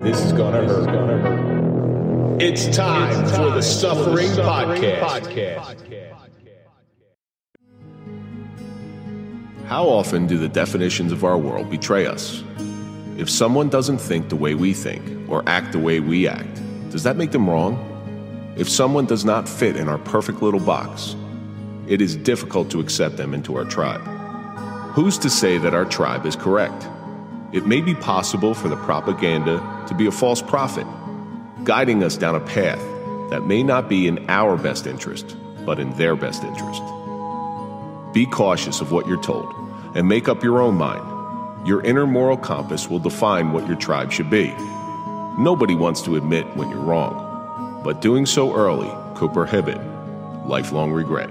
This is gonna hurt. It's time for the Suffering Podcast. How often do the definitions of our world betray us? If someone doesn't think the way we think or act the way we act, does that make them wrong? If someone does not fit in our perfect little box, it is difficult to accept them into our tribe. Who's to say that our tribe is correct? It may be possible for the propaganda to be a false prophet, guiding us down a path that may not be in our best interest, but in their best interest. Be cautious of what you're told and make up your own mind. Your inner moral compass will define what your tribe should be. Nobody wants to admit when you're wrong, but doing so early could prohibit lifelong regret.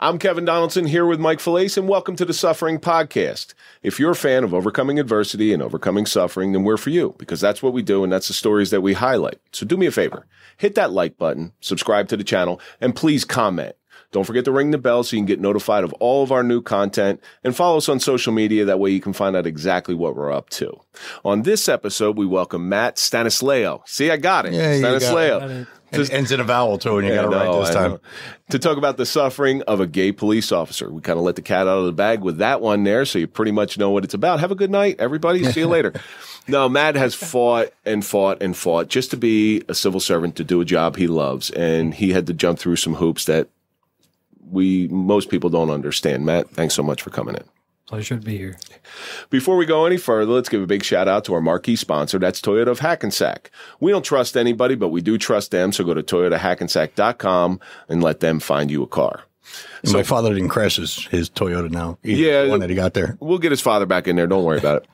I'm Kevin Donaldson here with Mike Failace, and welcome to the Suffering Podcast. If you're a fan of overcoming adversity and overcoming suffering, then we're for you because that's what we do and that's the stories that we highlight. So do me a favor, hit that like button, subscribe to the channel, and please comment. Don't forget to ring the bell so you can get notified of all of our new content and follow us on social media. That way you can find out exactly what we're up to. On this episode, we welcome Matt Stanislao. See, I got it. Yeah, you got Stanislao. It ends in a vowel too, and you got it right this time. To talk about the suffering of a gay police officer. We kind of let the cat out of the bag with that one there, so you pretty much know what it's about. Have a good night, everybody. See you later. No, Matt has fought and fought and fought just to be a civil servant, to do a job he loves, and he had to jump through some hoops that we most people don't understand. Matt, thanks so much for coming in. Pleasure to be here. Before we go any further, let's give a big shout out to our marquee sponsor. That's Toyota of Hackensack. We don't trust anybody, but we do trust them. So go to toyotahackensack.com and let them find you a car. And my father didn't crash his, his Toyota now. He- Yeah. the one that he got there. We'll get his father back in there. Don't worry about it.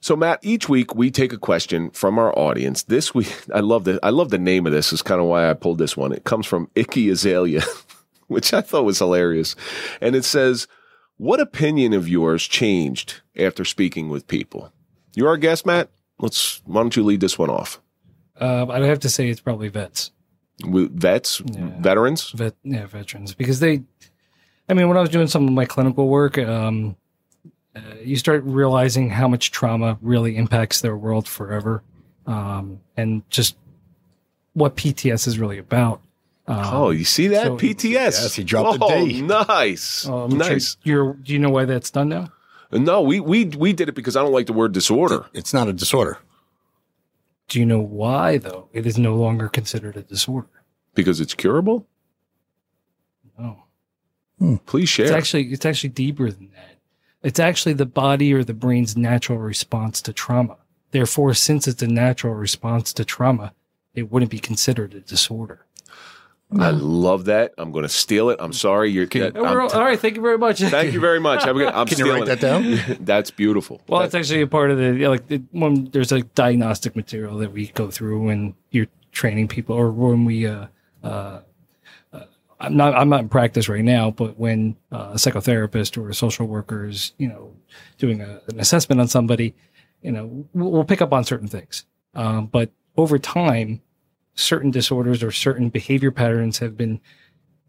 So Matt, each week we take a question from our audience. This week, I love the I love the name of this. Is kind of why I pulled this one. It comes from Icky Azalea, which I thought was hilarious, and it says, "What opinion of yours changed after speaking with people?" You're our guest, Matt. Let's. Why don't you lead this one off? Uh, I'd have to say it's probably vets, With vets, veterans. vet, yeah, veterans, because they. I mean, when I was doing some of my clinical work, um, uh, you start realizing how much trauma really impacts their world forever, um, and just what PTS is really about. Um, Oh, you see that so- PTS? Yes, he dropped the oh, D. Nice, um, nice. You're, do you know why that's done now? No, we we we did it because I don't like the word disorder. It's not a disorder. Do you know why though? It is no longer considered a disorder. Because it's curable? No. Please share. It's actually it's actually deeper than that. It's actually the body or the brain's natural response to trauma. Therefore, since it's a natural response to trauma, it wouldn't be considered a disorder. I love that. I'm going to steal it. I'm sorry. You're. that- I'm all, all right, thank you very much. thank you very much. I'm, gonna, I'm Can you write that down? That's beautiful. Well, that's, it's actually a part of the yeah, like the, when there's a diagnostic material that we go through when you're training people, or when we. Uh, uh, uh, I'm not. I'm not in practice right now, but when uh, a psychotherapist or a social worker is, you know, doing a, an assessment on somebody, you know, we'll, we'll pick up on certain things. Um, but over time, certain disorders or certain behavior patterns have been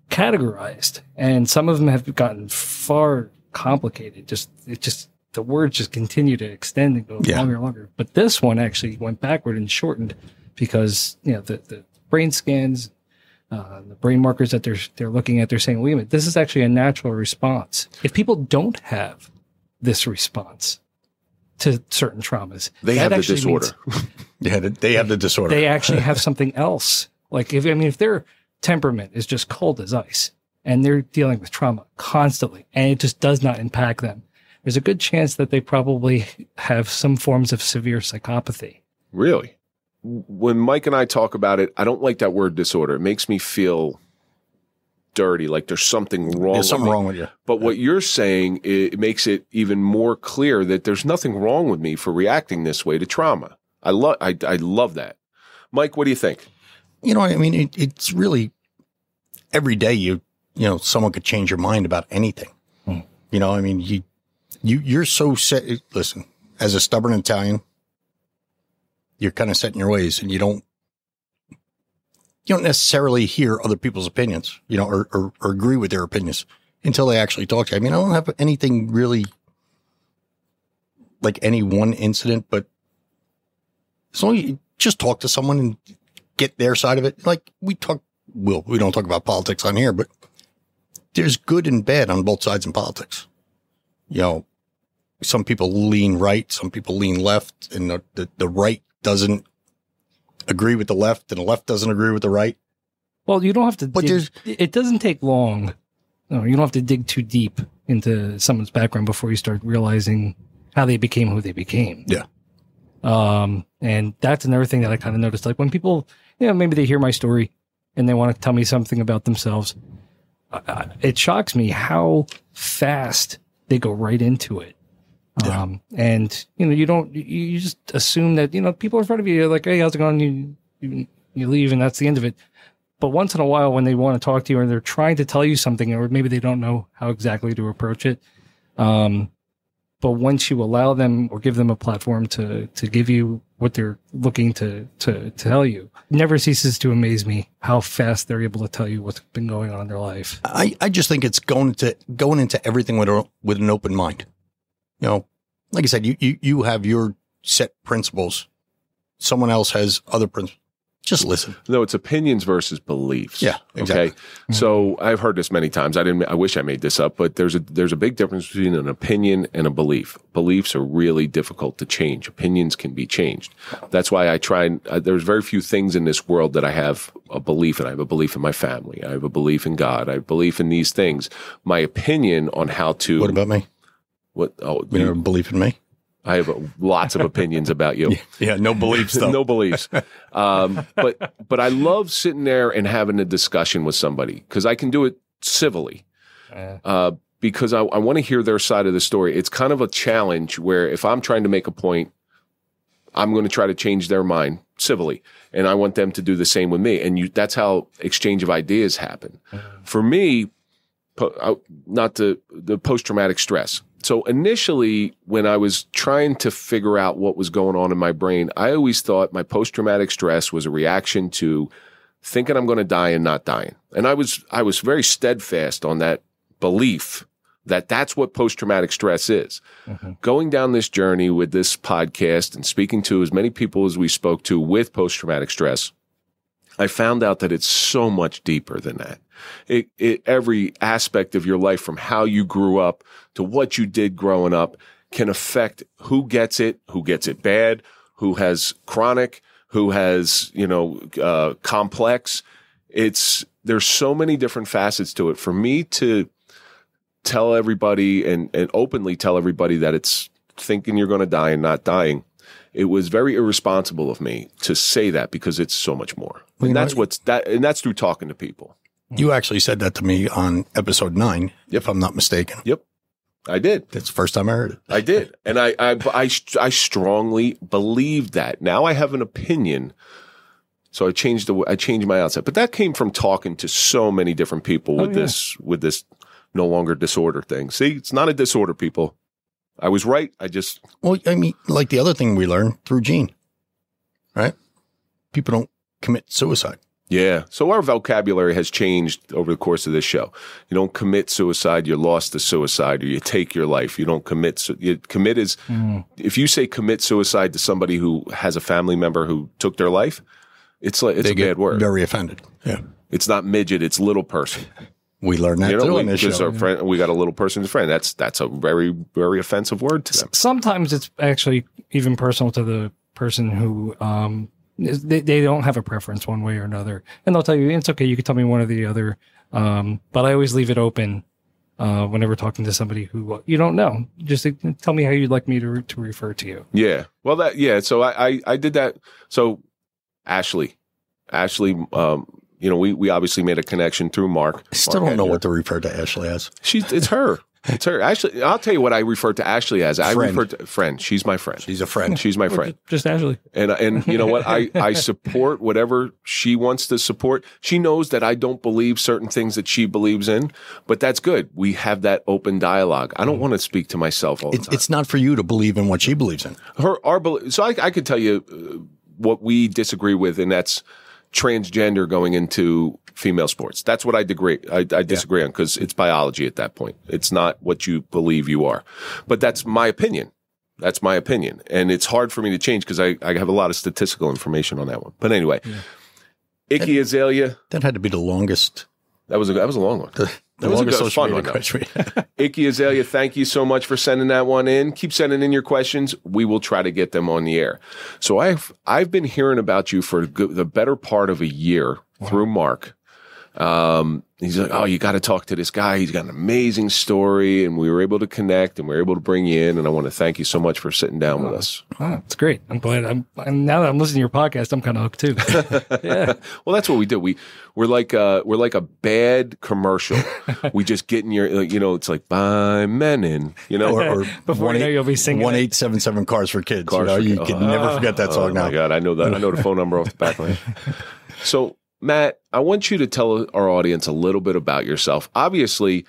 categorized, and some of them have gotten far complicated. Just it just the words just continue to extend and go Yeah. longer and longer. But this one actually went backward and shortened because you know the the brain scans, uh, the brain markers that they're they're looking at, they're saying, wait a minute, this is actually a natural response. If people don't have this response to certain traumas, they that have the disorder. means- Yeah, they have the disorder. they actually have something else. Like if I mean if their temperament is just cold as ice and they're dealing with trauma constantly and it just does not impact them, there's a good chance that they probably have some forms of severe psychopathy. really. When Mike and I talk about it, I don't like that word disorder. It makes me feel dirty, like there's something wrong. There's something with wrong with you. But what you're saying, it, it makes it even more clear that there's nothing wrong with me for reacting this way to trauma. I love, I, I love that. Mike, what do you think? You know, I mean, it, it's really every day you, you know, someone could change your mind about anything. Hmm. You know, I mean, you, you, you're so set. Listen, as a stubborn Italian, you're kind of set in your ways and you don't, you don't necessarily hear other people's opinions, you know, or, or, or agree with their opinions until they actually talk to you. I mean, I don't have anything really like any one incident, but as long as you just talk to someone and get their side of it, like we talk, well, we don't talk about politics on here, but there's good and bad on both sides in politics. You know, some people lean right, some people lean left, and the, the, the right doesn't agree with the left, and the left doesn't agree with the right. Well, you don't have to. But dig, there's- it doesn't take long. No, you don't have to dig too deep into someone's background before you start realizing how they became who they became. Yeah. Um, and that's another thing that I kind of noticed. Like when people, you know, maybe they hear my story and they want to tell me something about themselves. I- I- It shocks me how fast they go right into it. Yeah. Um, and you know, you don't, you- just assume that, you know, people in front of you are like, Hey, how's it going? You, you, you leave and that's the end of it. But once in a while, when they want to talk to you and they're trying to tell you something, or maybe they don't know how exactly to approach it, um, but once you allow them or give them a platform to to give you what they're looking to to, to tell you, it never ceases to amaze me how fast they're able to tell you what's been going on in their life. I, I just think it's going to going into everything with a, with an open mind. You know, like I said, you, you, you have your set principles. Someone else has other principles. Just listen. No, it's opinions versus beliefs. Yeah, exactly. Okay. So I've heard this many times. I didn't. I wish I made this up, but there's a there's a big difference between an opinion and a belief. Beliefs are really difficult to change. Opinions can be changed. That's why I try. and- Uh, there's very few things in this world that I have a belief in. I have a belief in my family. I have a belief in God. I have belief in these things. My opinion on how to What about me? What? Oh, You you- never believe in me? I have uh, lots of opinions about you. Yeah, no beliefs no beliefs. Um, but but I love sitting there and having a discussion with somebody because I can do it civilly. Uh, Uh, because I, I want to hear their side of the story. It's kind of a challenge where if I'm trying to make a point, I'm going to try to change their mind civilly, and I want them to do the same with me. And you, that's how exchange of ideas happen. For me, po- I- not the the post traumatic stress. So initially, when I was trying to figure out what was going on in my brain, I always thought my post traumatic stress was a reaction to thinking I'm going to die and not dying. And I was I was very steadfast on that belief that that's what post traumatic stress is. Mm-hmm. Going down this journey with this podcast and speaking to as many people as we spoke to with post traumatic stress, I found out that it's so much deeper than that. It, it, every aspect of your life, from how you grew up to what you did growing up, can affect who gets it, who gets it bad, who has chronic, who has you know uh, complex. It's there's so many different facets to it. For me to tell everybody and, and openly tell everybody that it's thinking you're going to die and not dying. It was very irresponsible of me to say that because it's so much more. Well, And know- that's what's that, and that's through talking to people. You actually said that to me on episode nine, if I'm not mistaken. Yep, I did. That's the first time I heard it. I did, and I, I, I, I strongly believe that. Now I have an opinion, so I changed the, I changed my outset. But that came from talking to so many different people with Oh, yeah. this, with this no longer disorder thing. See, it's not a disorder, people. I was right. I just Well, I mean, like the other thing we learned through Gene, right? People don't commit suicide. Yeah. So our vocabulary has changed over the course of this show. You don't commit suicide, you're lost to suicide, or you take your life. You don't commit. Su- you commit is if you say commit suicide to somebody who has a family member who took their life, it's like it's a get bad word. very offended. Yeah. it's not midget, it's little person. We learned that You know, on we, this show. our friend, we got a little person's friend. That's that's a very very offensive word to them. sometimes it's actually even personal to the person who um they, they don't have a preference one way or another and they'll tell you it's okay you can tell me one or the other um but i always leave it open uh whenever talking to somebody who you don't know just like, tell me how you'd like me to, re- to refer to you Yeah. Well, that yeah. So I I, I did that. So Ashley, Ashley, um, you know, we we obviously made a connection through Mark. I still Mark don't know Hedger. what to refer to Ashley as. She's it's her. It's her. Ashley, I'll tell you what I refer to Ashley as. I Friend. refer to friend. She's my friend. She's a friend. She's my friend. ju- just Ashley And and you know what? I I support whatever she wants to support. She knows that I don't believe certain things that she believes in, but that's good. We have that open dialogue. I don't want to speak to myself all the It's, time. it's not for you to believe in what she believes in. her our bel- so I, I could tell you uh, what we disagree with, and that's transgender going into female sports. That's what I disagree. I, I disagree on because it's biology at that point. It's not what you believe you are, but that's my opinion. That's my opinion, and it's hard for me to change because I, I have a lot of statistical information on that one. But anyway, Icky Azalea, That had to be the longest. that was a that was a long one. The, the That was a good, social fun media one, Icky Azalea, thank you so much for sending that one in. Keep sending in your questions. We will try to get them on the air. So I've I've been hearing about you for good, the better part of a year through Mark. Um, he's like, oh, you got to talk to this guy. He's got an amazing story, and we were able to connect, and we were able to bring you in. And I want to thank you so much for sitting down with us. Oh, it's great. I'm glad. I'm and now that I'm listening to your podcast, I'm kind of hooked too. yeah. Well, that's what we do. We we're like uh we're like a bad commercial. we just get in your you know it's like by Menon, you know. or, or Before you know, you'll be singing one eight seven seven cars for kids. Cars you know, for you can never forget that Oh song my god, I know that. I know the phone number off the back of my head. So, Matt, I want you to tell our audience a little bit about yourself. Obviously,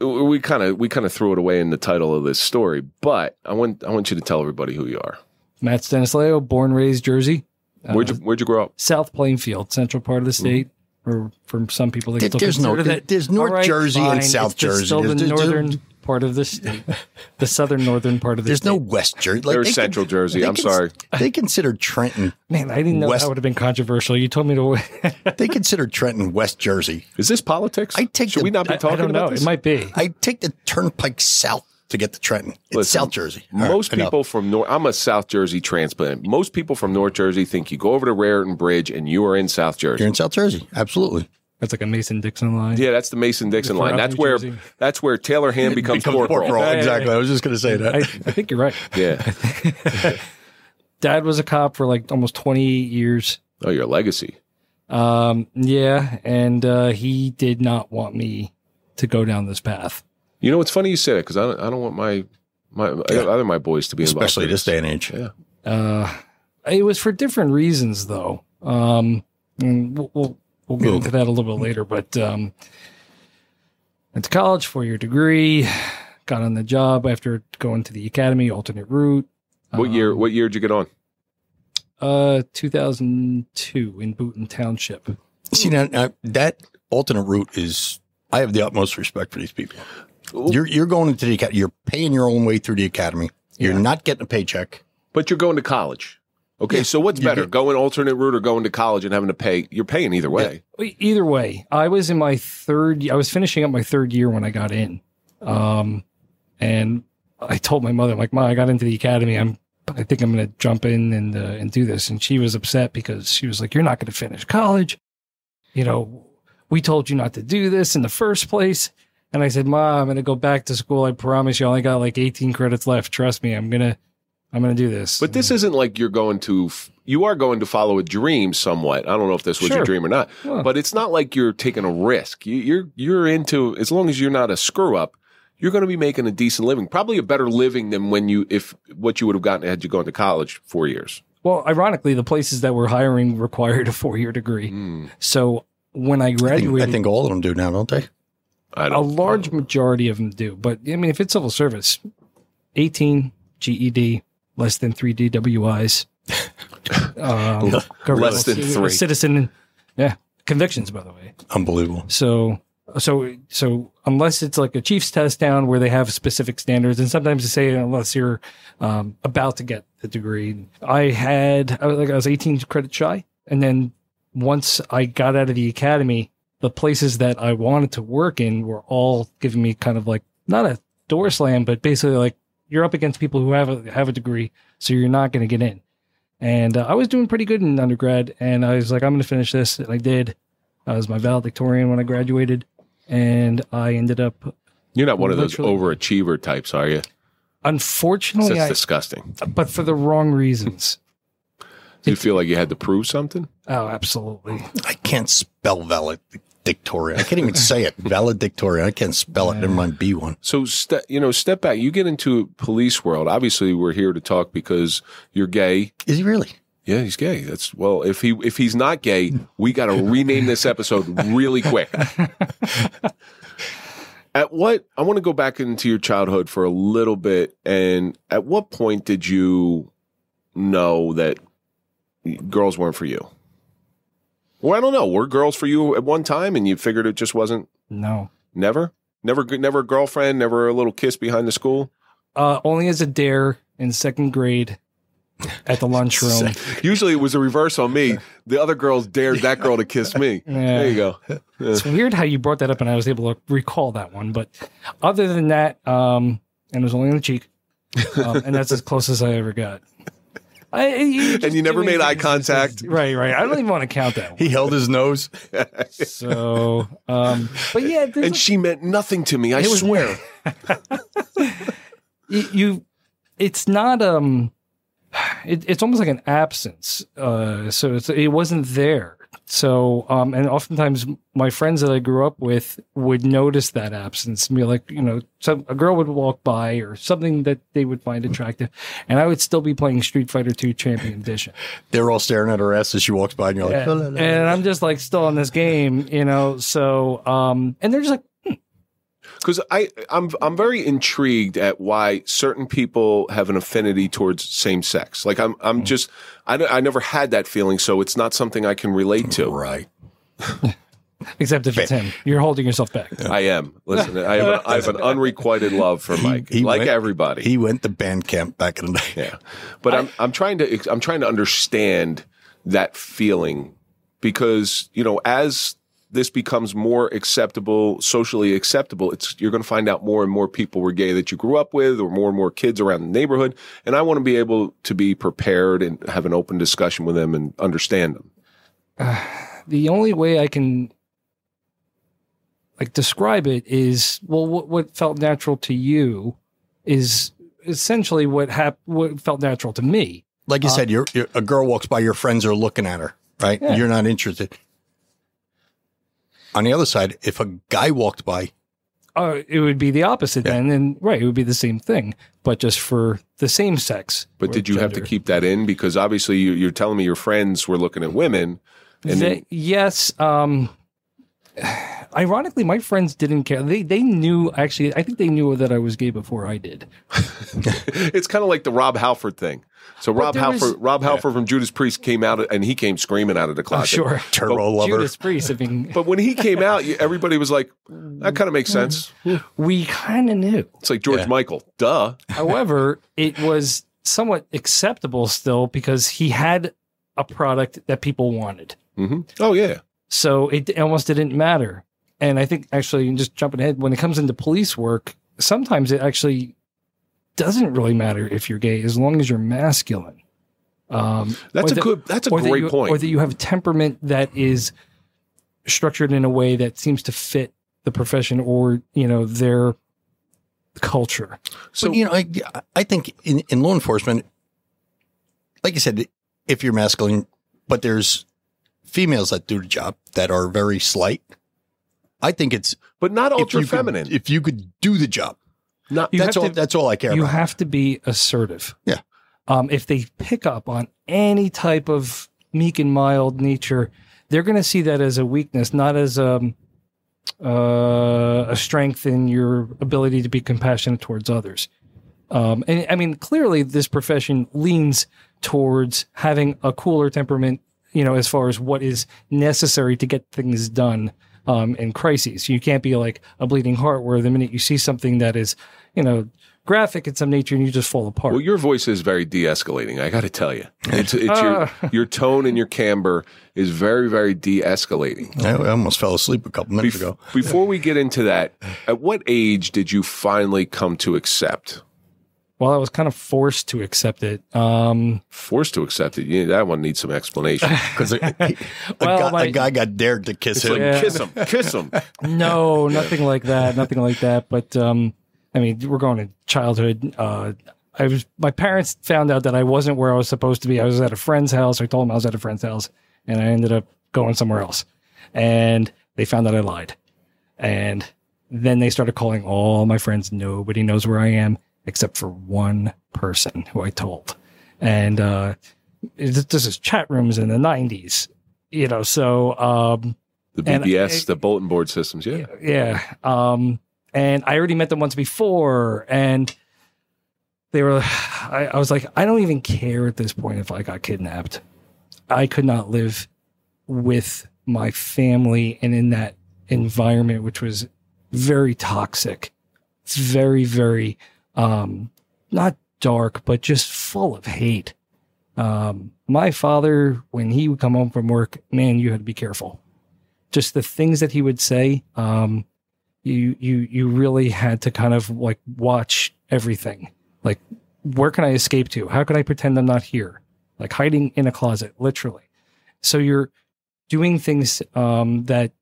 we kind of we kind of threw it away in the title of this story, but I want I want you to tell everybody who you are. Matt Stanislao, born, raised Jersey, Where'd you uh, Where'd you grow up? South Plainfield, central part of the mm-hmm. state. Or for some people, they There- still there's no- that. there's North All Jersey and. South It's Jersey. Still the There's- there's- northern part of the state, the southern northern part of the There's state. no West Jersey. Like, There's Central con- Jersey. I'm cons- sorry. They consider Trenton. man. I didn't know West- that would have been controversial. You told me to. They consider Trenton West Jersey. Is this politics? I take Should the- we not be talking I don't know. about this? It might be. I take the turnpike south to get to Trenton. It's Listen, South Jersey. Most enough. people from North, I'm a South Jersey transplant. Most people from North Jersey think you go over to Raritan Bridge and you are in South Jersey. You're in South Jersey. Absolutely. That's like a Mason Dixon line. yeah, that's the Mason Dixon line. That's New where Jersey. that's where Taylor Ham becomes, pork roll. corporal. Yeah, yeah, Exactly. yeah. I was just going to say that. I, I think you're right. Yeah. Dad was a cop for like almost 20 years. Oh, your legacy. Um, yeah, and uh, he did not want me to go down this path. You know, it's funny you say that because I don't, I don't want my my either my boys to be involved. Especially in this day and age. Yeah. Uh, it was for different reasons, though. Um, we'll, we'll, we'll get Ooh. into that a little bit later. But um, went to college, four year degree, got on the job after going to the academy, alternate route. What year? Um, What year did you get on? Uh, 2002 in Boonton Township. See, now, now, that alternate route is, I have the utmost respect for these people. You're, you're going into the academy. You're paying your own way through the academy. You're Yeah. not getting a paycheck. But you're going to college. Okay, Yeah. so what's better, get- going alternate route or going to college and having to pay? You're paying either way. E- Either way, I was in my third. I was finishing up my third year when I got in, um, and I told my mother, I'm like, "Mom, I got into the academy. I'm, I think I'm going to jump in and uh, and do this." And she was upset because she was like, "You're not going to finish college. You know, we told you not to do this in the first place." And I said, "Mom, I'm going to go back to school. I promise you. I only got like 18 credits left. Trust me. I'm gonna, I'm going to do this." But this isn't like you're going to. f- You are going to follow a dream somewhat. I don't know if this was your dream or not, Yeah. but it's not like you're taking a risk. You, you're you're into as long as you're not a screw up. You're going to be making a decent living, probably a better living than when you if what you would have gotten had you gone to college four years. Well, ironically, the places that were hiring required a four year degree. Hmm. So when I I think, graduated, I think all of them do now, don't they? I a don't. large majority of them do. But I mean, if it's civil service, 18 GED, less than three DWIs, um, Less than a three. citizen, yeah, convictions, by the way. Unbelievable. So, so, so unless it's like a chief's test down where they have specific standards, and sometimes they say unless you're um, about to get the degree, I had I was like I was 18 credit shy, and then once I got out of the academy, the places that I wanted to work in were all giving me kind of like not a door slam, but basically like you're up against people who have a have a degree, so you're not going to get in. And uh, I was doing pretty good in undergrad, and I was like, I'm going to finish this, and I did. I was my valedictorian when I graduated, and I ended up, You're not one of those overachiever types, are you? unfortunately, That's I, disgusting. but for the wrong reasons. Do you feel like you had to prove something? Oh, absolutely. I can't spell valedictorian. I can't even say it. Valedictorian. I can't spell it. Never mind B one. So, ste- you know, step back. You get into police world. Obviously, we're here to talk because you're gay. Is he really? Yeah, he's gay. That's well. If he if he's not gay, we got to rename this episode really quick. At what I want to go back into your childhood for a little bit, and at what point did you know that girls weren't for you? Well, I don't know. Were girls for you at one time, and you figured it just wasn't? No. Never, never, never a girlfriend, never a little kiss behind the school. uh, only as a dare in second grade at the lunchroom. Usually it was a reverse on me. The other girls dared that girl to kiss me. Yeah. There you go. It's weird how you brought that up, and I was able to recall that one. But other than that, um, and it was only on the cheek, um, and that's as close as I ever got. I, And just you never made eye contact? right? Right. I don't even want to count that one. He held his nose. So, um, but yeah, And she meant nothing to me. I It was- swear. you, you it's not um it, it's almost like an absence uh so it's, it wasn't there so um and oftentimes my friends that i grew up with would notice that absence and be like you know some a girl would walk by or something that they would find attractive. And i would still be playing street fighter 2 champion edition. They're all staring at her ass as she walks by, and you're like, and, and i'm just like still in this game you know? So um and they're just like because I I'm I'm very intrigued at why certain people have an affinity towards same sex. Like I'm I'm mm. just I, I never had that feeling, so it's not something I can relate to. right. except if it's him you're holding yourself back I am. Listen, I have, a, I have an unrequited love for Mike, he like went- everybody. He went to band camp back in the day. yeah, but I'm I'm trying to I'm trying to understand that feeling because you know as this becomes more acceptable, socially acceptable, it's you're going to find out more and more people were gay that you grew up with, or more and more kids around the neighborhood. And I want to be able to be prepared and have an open discussion with them and understand them. the only way I can like describe it is well, what, what felt natural to you is essentially what hap- what felt natural to me. Like you uh, said, you're, you're, a girl walks by, your friends are looking at her, right? Yeah. You're not interested. On the other side, if a guy walked by, Uh, it would be the opposite Yeah. then, and right, it would be the same thing, but just for the same sex. But did you have to keep that in because obviously you, you're telling me your friends were looking at women, and They- yes. Um, ironically, my friends didn't care. They they knew actually. I think they knew that I was gay before I did. it's kind of like the Rob Halford thing. So Rob there was- Halford, Rob Halford from Judas Priest came out and he came screaming out of the Oh, closet. sure. turbo lover, Judas Priest. I mean, But when he came out, everybody was like, "That kind of makes sense." we kind of knew. It's like George Yeah. Michael, duh. However, it was somewhat acceptable still because he had a product that people wanted. hmm Oh yeah, So it almost didn't matter. And I think actually, just jumping ahead, when it comes into police work, sometimes it actually doesn't really matter if you're gay as long as you're masculine. Um, that's a that- good. That's a or that great you- point. Or that you have a temperament that is structured in a way that seems to fit the profession or, you know, their culture. so but you know, I, I think in, in law enforcement, like you said, if you're masculine, but there's females that do the job that are very slight. I think it's but not if ultra could- feminine. If you could do the job, Not You that's all. to- that's all I care you about. have to be assertive. Yeah. Um, if they pick up on any type of meek and mild nature, they're going to see that as a weakness, not as um, uh, a strength in your ability to be compassionate towards others. Um, and I mean, clearly, this profession leans towards having a cooler temperament, you know, as far as what is necessary to get things done um, in crises. You can't be like a bleeding heart, where the minute you see something that is, you know, graphic in some nature, and you just fall apart. well, your voice is very de-escalating. I got to tell you, it's, it's your Ah. your tone and your camber is very very de-escalating. I, I almost fell asleep a couple minutes Bef- ago. before we get into that, at what age did you finally come to accept? Well, I was kind of forced to accept it. Um, Forced to accept it. Yeah, that one needs some explanation. Because a, a, Well, guy, a guy got dared to kiss him. like Yeah. kiss him, kiss him. no, nothing like that. Nothing like that. But um, I mean, we're going to childhood. Uh, I was my parents found out that I wasn't where I was supposed to be. I was at a friend's house. I told them I was at a friend's house, and I ended up going somewhere else. And they found out I lied. And then they started calling all my friends. Nobody knows where I am except for one person who I told. And uh, it- this is chat rooms in the '90s, you know. So um, The BBS, I- the bulletin board systems. Yeah. yeah. Um, and I already met them once before, and they were. I, I was like, I don't even care at this point if I got kidnapped. I could not live with my family and in that environment, which was very toxic, It's very, very um, not dark, but just full of hate. Um, my father, when he would come home from work, man, you had to be careful. Just the things that he would say, um, you you you really had to kind of like watch everything. Like, where can I escape to? How can I pretend I'm not here? Like hiding in a closet, literally. So you're doing things um, that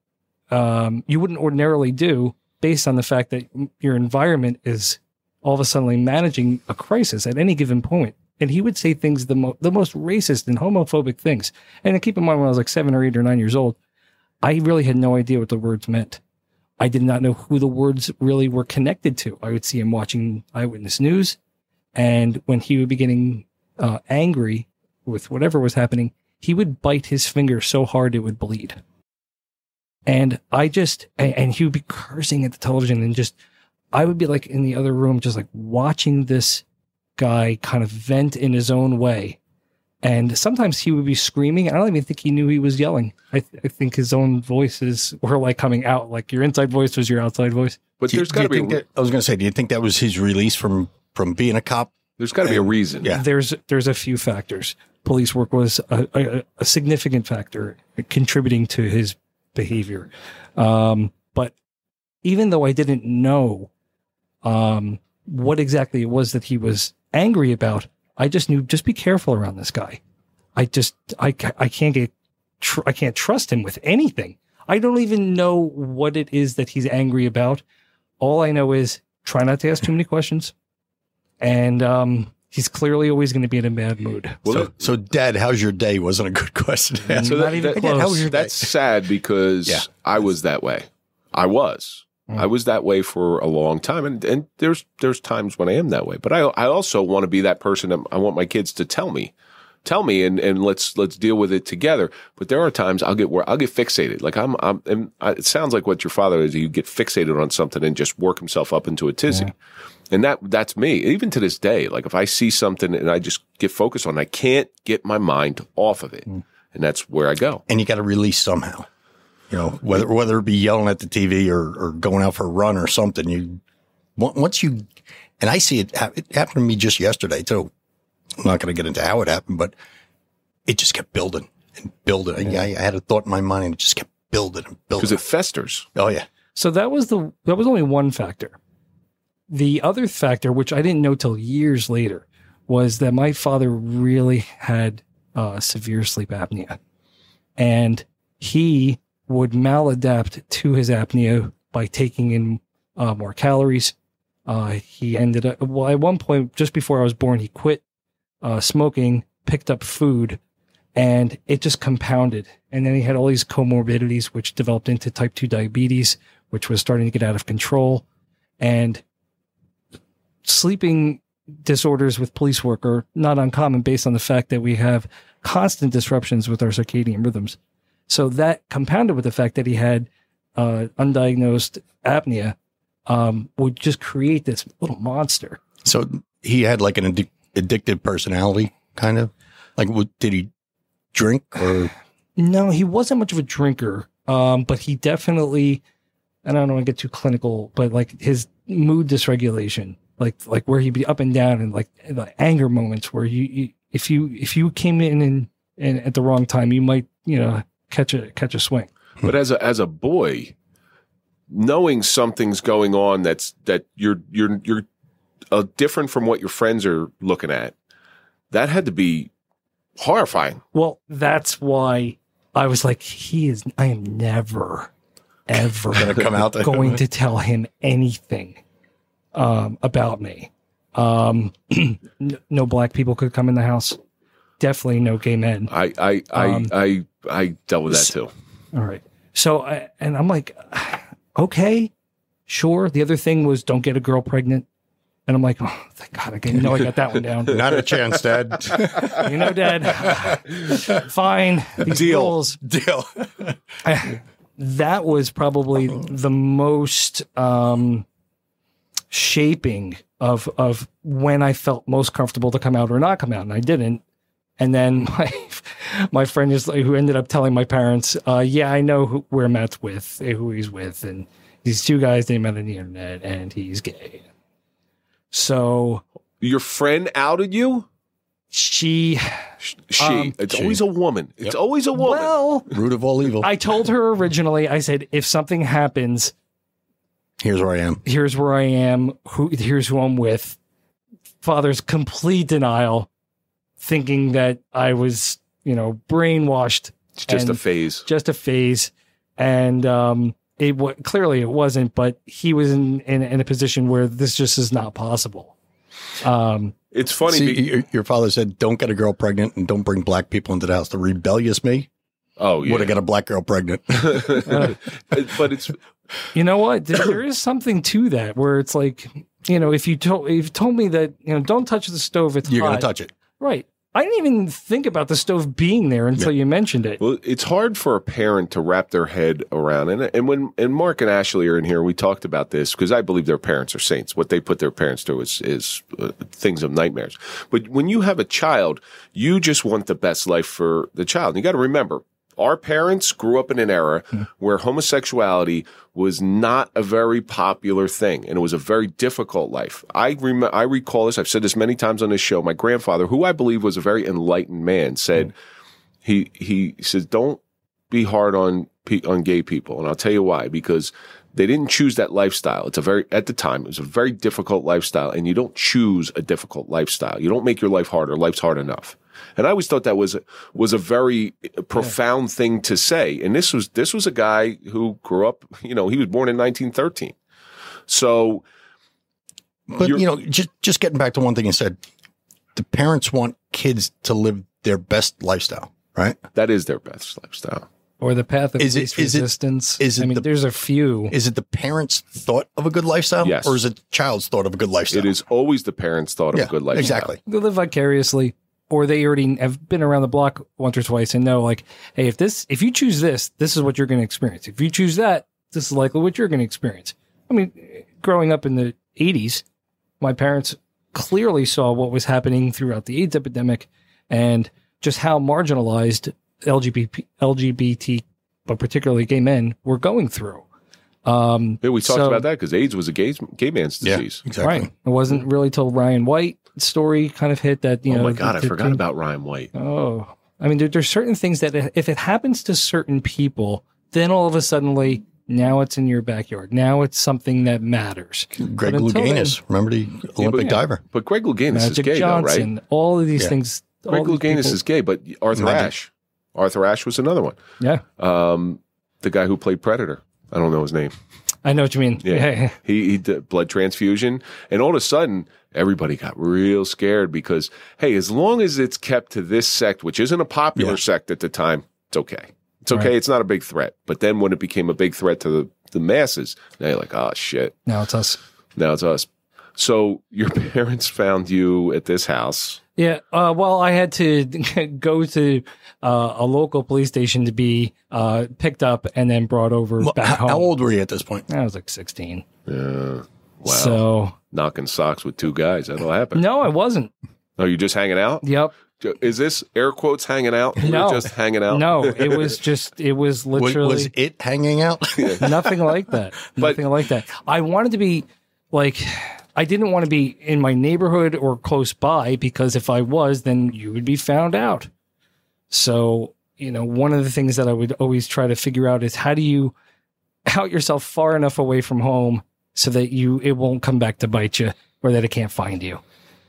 um, you wouldn't ordinarily do based on the fact that your environment is all of a sudden managing a crisis at any given point. And he would say things the, mo- the most racist and homophobic things. And keep in mind, when I was like seven or eight or nine years old, I really had no idea what the words meant. I did not know who the words really were connected to. I would see him watching Eyewitness News. And when he would be getting uh, angry with whatever was happening, he would bite his finger so hard it would bleed. And I just, and, and he would be cursing at the television and just, I would be like in the other room, just like watching this guy kind of vent in his own way. And sometimes he would be screaming. I don't even think he knew he was yelling. I, th- I think his own voices were like coming out, like your inside voice was your outside voice. But Do you- there's do got to be think that- I was going to say, do you think that was his release from from being a cop? there's got to be a reason. Yeah. There's there's a few factors. Police work was a, a, a significant factor contributing to his behavior. Um, but even though I didn't know um, what exactly it was that he was angry about, I just knew just be careful around this guy. I just I I can't get tr- I can't trust him with anything. I don't even know what it is that he's angry about. All I know is try not to ask too many questions, and um, he's clearly always going to be in a bad mood. Well, so, so, Dad, how's your day? Wasn't a good question. to ask. So Not that- even that- close. how was your day? That's sad because Yeah. I was that way. I was. Mm. I was that way for a long time, and and there's there's times when I am that way. But I I also want to be that person. that I want my kids to tell me, tell me, and and let's let's deal with it together. But there are times I'll get where I'll get fixated. Like I'm I'm. And I, it sounds like what your father is. You get fixated on something and just work himself up into a tizzy. And that that's me. Even to this day, like if I see something and I just get focused on, it, I can't get my mind off of it, and that's where I go. and you got to release somehow. You know, whether whether it be yelling at the TV or, or going out for a run or something. You once you, and I see it. hap- It happened to me just yesterday too. I'm not going to get into how it happened, but it just kept building and building. I, I had a thought in my mind, and it just kept building and building. Because it festers. oh yeah, So that was the that was only one factor. The other factor, which I didn't know till years later, was that my father really had uh, severe sleep apnea, and he would maladapt to his apnea by taking in uh, more calories. Uh, he ended up well at one point just before I was born. He quit uh, smoking, picked up food, and it just compounded. And then he had all these comorbidities, which developed into type 2 diabetes, which was starting to get out of control. And sleeping disorders with police work are not uncommon based on the fact that we have constant disruptions with our circadian rhythms. So that compounded with the fact that he had uh, undiagnosed apnea um, would just create this little monster. So he had like an addic- addictive personality, kind of. Like, what, did he drink or? No, he wasn't much of a drinker, um, but he definitely. And I don't want to get too clinical, but like his mood dysregulation, like like where he'd be up and down, and like the anger moments where you, you if you if you came in and, and at the wrong time, you might you know catch a catch a swing. But as a as a boy, knowing something's going on that's that you're you're you're uh, different from what your friends are looking at, that had to be horrifying. Well, that's why I was like, he is. I am never, ever Gonna come out there. going to tell him anything um, about me. Um, no black people could come in the house. Definitely no gay men. I I I Um, I, I dealt with that too. All right. So, I, and I'm like, okay, sure. The other thing was don't get a girl pregnant. And I'm like, oh, thank God, I didn't know I got that one down. Not a chance, Dad. You know, Dad, fine. These Deal. rules. Deal. that was probably the most um, shaping of of when I felt most comfortable to come out or not come out, and I didn't. And then my my friend is like, who ended up telling my parents, uh, "Yeah, I know who, where Matt's with, who he's with, and these two guys they met on the internet, and he's gay." So Your friend outed you? She, She. Um, it's she. always a woman. It's always a woman. well, Root of all evil. I told her originally, I said, if something happens, Here's where I am. here's where I am, who here's who I'm with. Father's complete denial, thinking that I was, you know, brainwashed, it's just a phase. just a phase, and um, it wa clearly it wasn't. But he was in, in in a position where this just is not possible. Um, It's funny. See, be- your, your father said, "Don't get a girl pregnant and don't bring black people into the house." The rebellious me oh, yeah. would have got a black girl pregnant. but it's you know what? There, there is something to that where it's like, you know, if you told if you told me that you know don't touch the stove, it's You're going to touch it. Right. I didn't even think about the stove being there until you mentioned it. Well, it's hard for a parent to wrap their head around, and and when and Mark and Ashley are in here, we talked about this because I believe their parents are saints. What they put their parents through is is uh, things of nightmares. But when you have a child, you just want the best life for the child. And you got to remember, our parents grew up in an era hmm. where homosexuality was not a very popular thing, and it was a very difficult life. I rem- I recall this. I've said this many times on this show. My grandfather, who I believe was a very enlightened man, said hmm. he he says don't be hard on pe- on gay people and I'll tell you why because they didn't choose that lifestyle it's a very at the time it was a very difficult lifestyle and you don't choose a difficult lifestyle you don't make your life harder life's hard enough and I always thought that was a, was a very profound thing to say and this was this was a guy who grew up you know he was born in 1913 so But You're- know, just just getting back to one thing you said, the parents want kids to live their best lifestyle, right? that is their best lifestyle Or the path of Is least is it- resistance. is it I mean, the- there's a few. Is it the parents' thought of a good lifestyle, Yes. or is it the child's thought of a good lifestyle? it is always the parents thought of yeah, a good lifestyle exactly. they live vicariously or they already have been around the block once or twice and know like hey if this if you choose this this is what you're going to experience. If you choose that this is likely what you're going to experience. I mean growing up in the 80s my parents clearly saw what was happening throughout the aids epidemic and just how marginalized lgbt lgbt but particularly gay men were going through. Um yeah, we talked So- about that because AIDS was a gay gay man's Yeah, disease. exactly. right. It wasn't really till ryan white story kind of hit that you oh know Oh my god I the- forgot the- about Ryan White Oh, I mean, there, there's certain things that if it happens to certain people, then all of a suddenly now it's in your backyard. Now it's something that matters. Greg But until Louganis, remember the Olympic yeah. diver? But Greg Louganis is gay, Johnson, though, right? all of these Yeah. things. Greg all Louganis people- is gay, but Arthur Magic. Ashe, Arthur Ashe was another one. yeah. Um, the guy who played Predator. I don't know his name. I know what you mean. Yeah. Yeah. He he did blood transfusion, and all of a sudden, everybody got real scared because hey, as long as it's kept to this sect, which isn't a popular Yeah. sect at the time, it's okay. It's okay. Right. It's not a big threat. But then when it became a big threat to the the masses, now you're like, oh shit. Now it's us. Now it's us. So your parents found you at this house. Yeah. Uh, well, I had to go to uh, a local police station to be uh, picked up and then brought over Well, back home. how old were you at this point? I was like 16. Yeah. Wow. So Knocking socks with two guys. That'll happen. no, I wasn't. Oh, you just hanging out? Yep. Is this air quotes hanging out? You were No. just hanging out. No, it was just, it was Was, literally. was it hanging out? nothing like that. Nothing like that. I wanted to be like I didn't want to be in my neighborhood or close by because if I was, then you would be found out. So, you know, one of the things that I would always try to figure out is how do you out yourself far enough away from home so that you it won't come back to bite you or that it can't find you.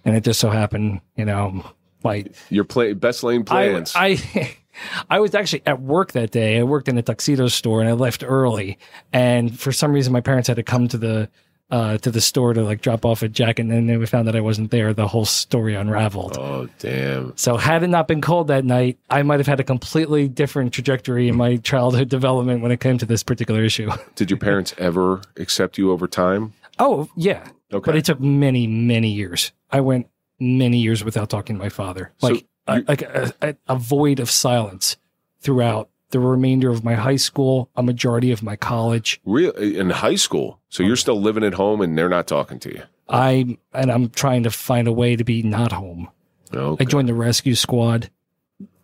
And it just so happened, you know, my Your play best lane plans. I, I I was actually at work that day. I worked in a tuxedo store and I left early. And for some reason, my parents had to come to the uh, to the store to like drop off a jacket. And then we found that I wasn't there. The whole story unraveled. oh damn. So had it not been cold that night, I might have had a completely different trajectory in my childhood development when it came to this particular issue. Did your parents ever accept you over time? Oh yeah, Okay. but it took many many years. I went many years without talking to my father, So like a, you- like a, a, a void of silence throughout the remainder of my high school, a majority of my college. Real in high school. So you're still living at home and they're not talking to you. I and I'm trying to find a way to be not home. Okay. I joined the rescue squad,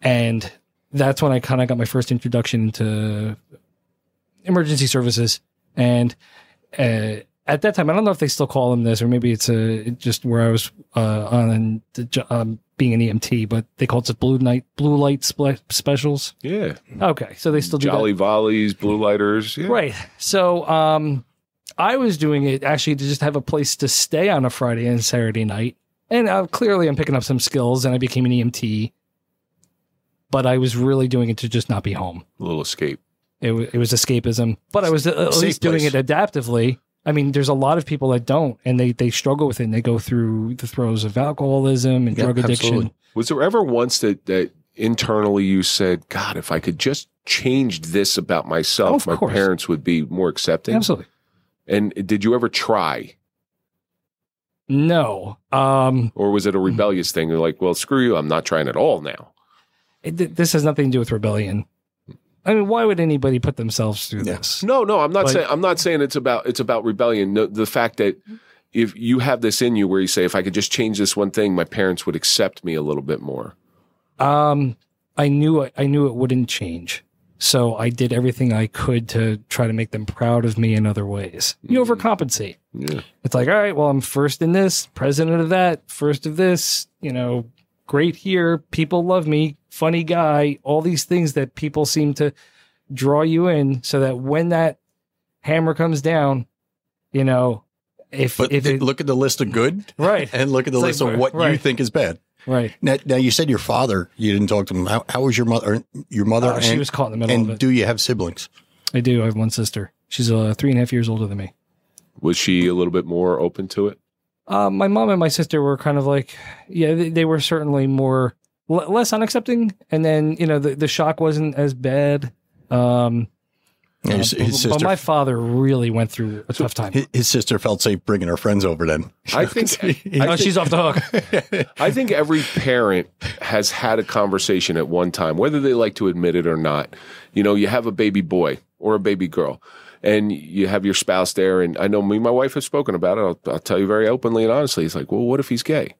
and that's when I kind of got my first introduction into emergency services. And uh, at that time, I don't know if they still call them this, or maybe it's a just where I was uh, on the um, being an EMT, but they called it blue night blue light sple- specials. Yeah. Okay, so they still do that. Jolly Volleys, Blue Lighters. Yeah. Right. So um I was doing it actually to just have a place to stay on a Friday and Saturday night. And uh, clearly I'm picking up some skills and I became an EMT. But I was really doing it to just not be home. A little escape. It, wa- it was escapism, but I was at Safe least doing it adaptively. I mean, there's a lot of people that don't, and they they struggle with it. and They go through the throes of alcoholism and Yeah, drug addiction. absolutely. Was there ever once that, that internally you said, God, if I could just change this about myself, Of my course. parents would be more accepting? Absolutely, And did you ever try? no. Um, Or was it a rebellious thing? You're like, well, screw you. I'm not trying at all now. it, this has nothing to do with rebellion. I mean, why would anybody put themselves through Yeah. this? No, no, I'm not But- saying I'm not saying it's about it's about rebellion. No, the fact that if you have this in you where you say, if I could just change this one thing, my parents would accept me a little bit more. Um, I knew I knew it wouldn't change, so I did everything I could to try to make them proud of me in other ways. You overcompensate. Yeah. It's like, all right, well, I'm first in this, president of that, first of this. You know, great here. People love me. Funny guy. All these things that people seem to draw you in, so that when that hammer comes down, you know, if But if th- it, look at the list of good right, and look at the It's list like, of what you think is bad. right. Now, now you said your father, you didn't talk to him. How, how was your mother? Your mother? Uh, she and, was caught in the middle of and it. do you have siblings? I do. I have one sister. She's uh, three and a half years older than me. Was she a little bit more open to it? Uh, my mom and my sister were kind of like, yeah, they, they were certainly more l- less unaccepting, and then you know the, the shock wasn't as bad. Um, Yeah, uh, his, but, his but my father really went through a tough time. his, his sister felt safe bringing her friends over. Then I think oh, I she's think, off the hook. I think every parent has had a conversation at one time, whether they like to admit it or not. You know, you have a baby boy or a baby girl, and you have your spouse there. And I know me and my wife have spoken about it. I'll, I'll tell you very openly and honestly. It's like, well, what if he's gay?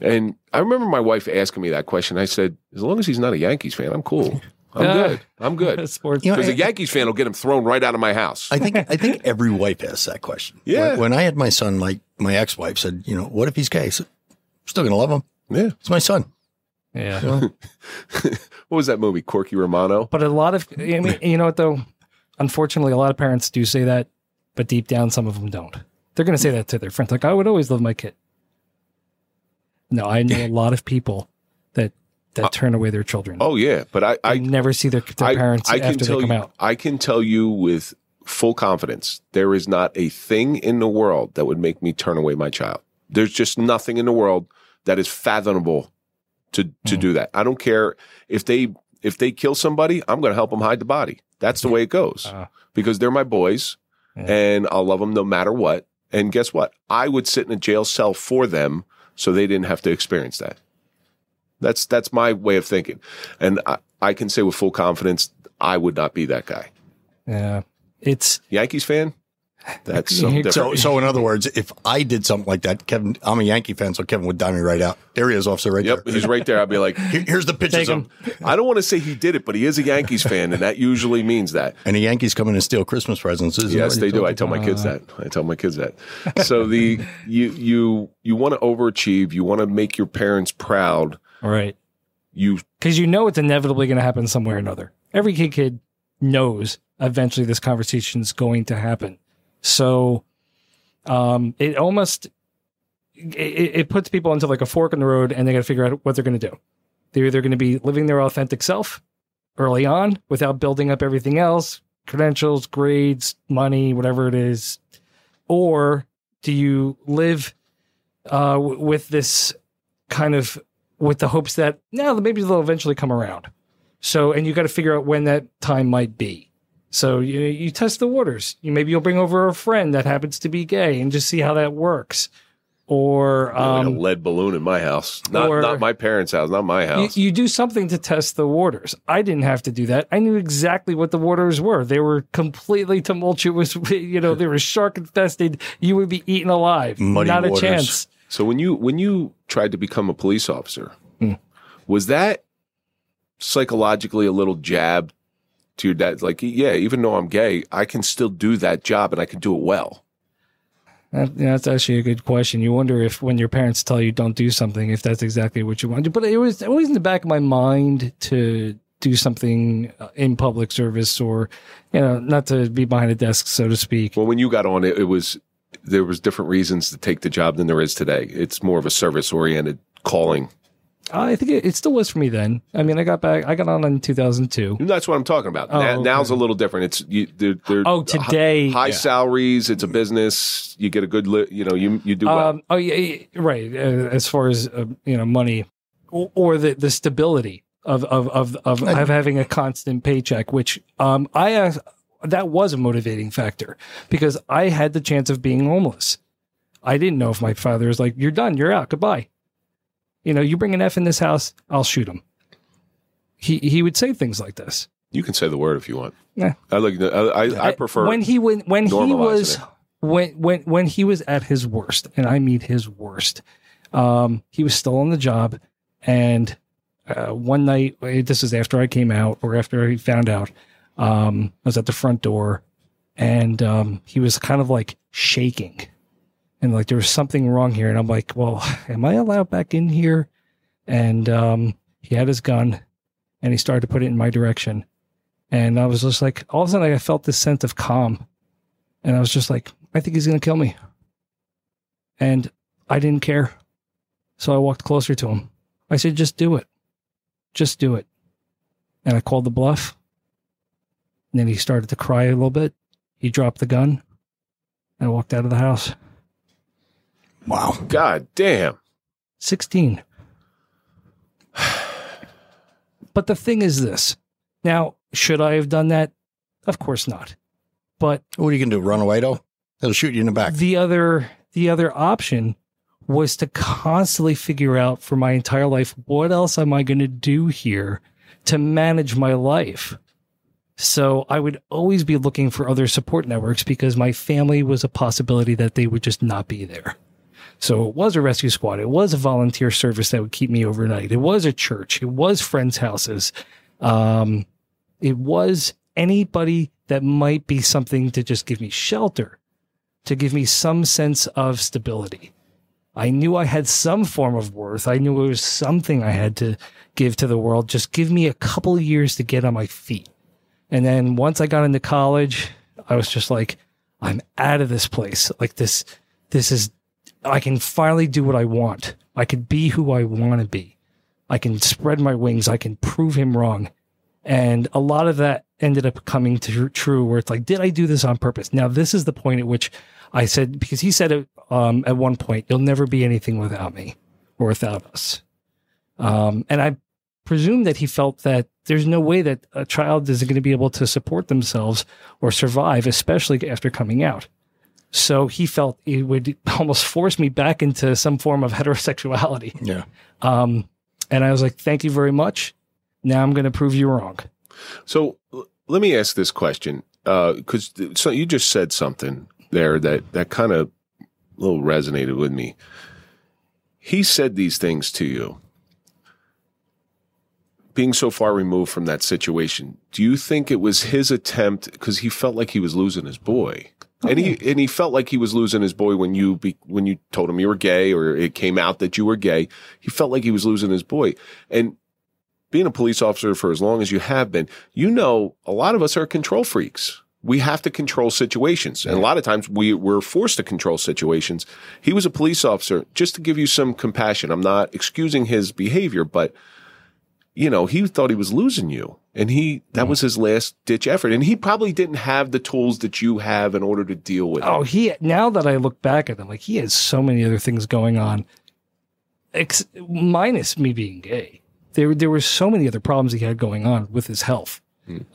And I remember my wife asking me that question. I said, as long as he's not a Yankees fan, I'm cool. I'm Yeah. good. I'm good. Sports. You know, Because a I- Yankees fan will get him thrown right out of my house. I think I think every wife asks that question. Yeah. When, when I had my son, my my ex wife said, you know, what if he's gay? I said, still gonna love him. yeah. It's my son. yeah, What was that movie? Corky Romano. but a lot of I mean, you know what though? Unfortunately, a lot of parents do say that, but deep down, some of them don't. They're going to say that to their friends, like, "I would always love my kid." No, I know a lot of people that that turn away their children. Oh yeah, but I, I I never see their, their parents after they come you, out. I can tell you with full confidence, there is not a thing in the world that would make me turn away my child. There's just nothing in the world that is fathomable to to Hmm. do that. I don't care if they if they kill somebody, I'm going to help them hide the body. That's the way it goes Ah. because they're my boys, Yeah. and I'll love them no matter what. And guess what? I would sit in a jail cell for them so they didn't have to experience that. That's that's my way of thinking, and I, I can say with full confidence, I would not be that guy. Yeah, it's Yankees fan. That's something So- different. So, so in other words, if I did something like that, Kevin, I'm a Yankee fan, so Kevin would dime me right out. There he is, officer, right there. yep, there. he's right there. I'd be like, Here- Here's the pictures of him. I don't want to say he did it, but he is a Yankees fan, and that usually means that. And the Yankees come in and steal Christmas presents. Isn't Yes, they do. I tell my kids that. I tell my kids that. So the you you you want to overachieve. You want to make your parents proud. right You because you know it's inevitably going to happen somewhere or another. Every kid kid knows eventually this conversation is going to happen. So, um, it almost it, it puts people into like a fork in the road, and they got to figure out what they're going to do. They're either going to be living their authentic self early on without building up everything else, credentials, grades, money, whatever it is, or do you live uh, w- with this kind of with the hopes that now maybe they'll eventually come around. So, and you got to figure out when that time might be. So you you test the waters. You maybe you'll bring over a friend that happens to be gay and just see how that works. Or like a um, lead balloon in my house, not or- not my parents' house, not my house. you do something to test the waters. I didn't have to do that. I knew exactly what the waters were. They were completely tumultuous. You know, they were shark infested. You would be eaten alive. Muddy Not waters. a chance. So when you when you tried to become a police officer, Hmm. was that psychologically a little jab to your dad? Like, yeah, even though I'm gay, I can still do that job and I can do it well. That, that's actually a good question. You wonder if when your parents tell you don't do something, if that's exactly what you want to do. But it was always in the back of my mind to do something uh, in public service or, you know, not to be behind a desk, so to speak. Well, when you got on it, it was there was different reasons to take the job than there is today. It's more of a service oriented calling. I think it, it still was for me then. I mean, I got back, I got on in 2002. That's what I'm talking about. Oh, now, okay. Now's a little different. It's you. They're, they're Oh, today, high, high yeah. salaries. It's a business. You get a good. Li- you know, you you do well. Um, oh yeah, right. Uh, as far as uh, you know, money or, or the the stability of of of of, of having a constant paycheck, which um I uh, that was a motivating factor because I had the chance of being homeless. I didn't know if my father was like, "You're done. You're out. Goodbye." You know, you bring an F in this house, I'll shoot him. He he would say things like this. you can say the word if you want. Yeah. I like. I, I, prefer when he when when he was it. when when when he was at his worst, and I mean his worst. Um, he was still on the job, and uh, one night, this is after I came out or after he found out. Um, I was at the front door, and um, he was kind of like shaking, and like there was something wrong here. And I'm like, well, am I allowed back in here? And um, he had his gun, and he started to put it in my direction. And I was just like, all of a sudden, I felt this sense of calm. And I was just like, I think he's going to kill me. And I didn't care. So I walked closer to him. I said, just do it. Just do it. And I called the bluff. And then he started to cry a little bit. He dropped the gun and I walked out of the house. Wow. God damn. 16. But the thing is this. Now, should I have done that? Of course not. But What are you going to do? Run away, though? They'll shoot you in the back. the other the other option was to constantly figure out for my entire life what else am I going to do here to manage my life. So I would always be looking for other support networks because my family was a possibility that they would just not be there. So it was a rescue squad. It was a volunteer service that would keep me overnight. It was a church. It was friends' houses. Um, it was anybody that might be something to just give me shelter, to give me some sense of stability. I knew I had some form of worth. I knew it was something I had to give to the world. Just give me a couple years to get on my feet. And then once I got into college, I was just like, I'm out of this place. Like this, this is, I can finally do what I want. I can be who I want to be. I can spread my wings. I can prove him wrong. And a lot of that ended up coming to true where it's like, did I do this on purpose? Now, this is the point at which I said, because he said it um, at one point, you'll never be anything without me or without us. Um, and I presume that he felt that there's no way that a child is going to be able to support themselves or survive, especially after coming out. So he felt it would almost force me back into some form of heterosexuality. Yeah. Um, and I was like, thank you very much. Now I'm going to prove you wrong. So l- let me ask this question because so you just said something there that that kind of little resonated with me. He said these things to you. Being so far removed from that situation, do you think it was his attempt because he felt like he was losing his boy, and he oh. and he felt like he was losing his boy when you be, when you told him you were gay or it came out that you were gay. He felt like he was losing his boy, and being a police officer for as long as you have been, you know, a lot of us are control freaks. We have to control situations. And a lot of times we, we're forced to control situations. He was a police officer, just to give you some compassion. I'm not excusing his behavior, but you know, he thought he was losing you and he, that was his last ditch effort. And he probably didn't have the tools that you have in order to deal with Oh, it. he, now that I look back at him, like he has so many other things going on, ex- minus me being gay. There, there were so many other problems he had going on with his health.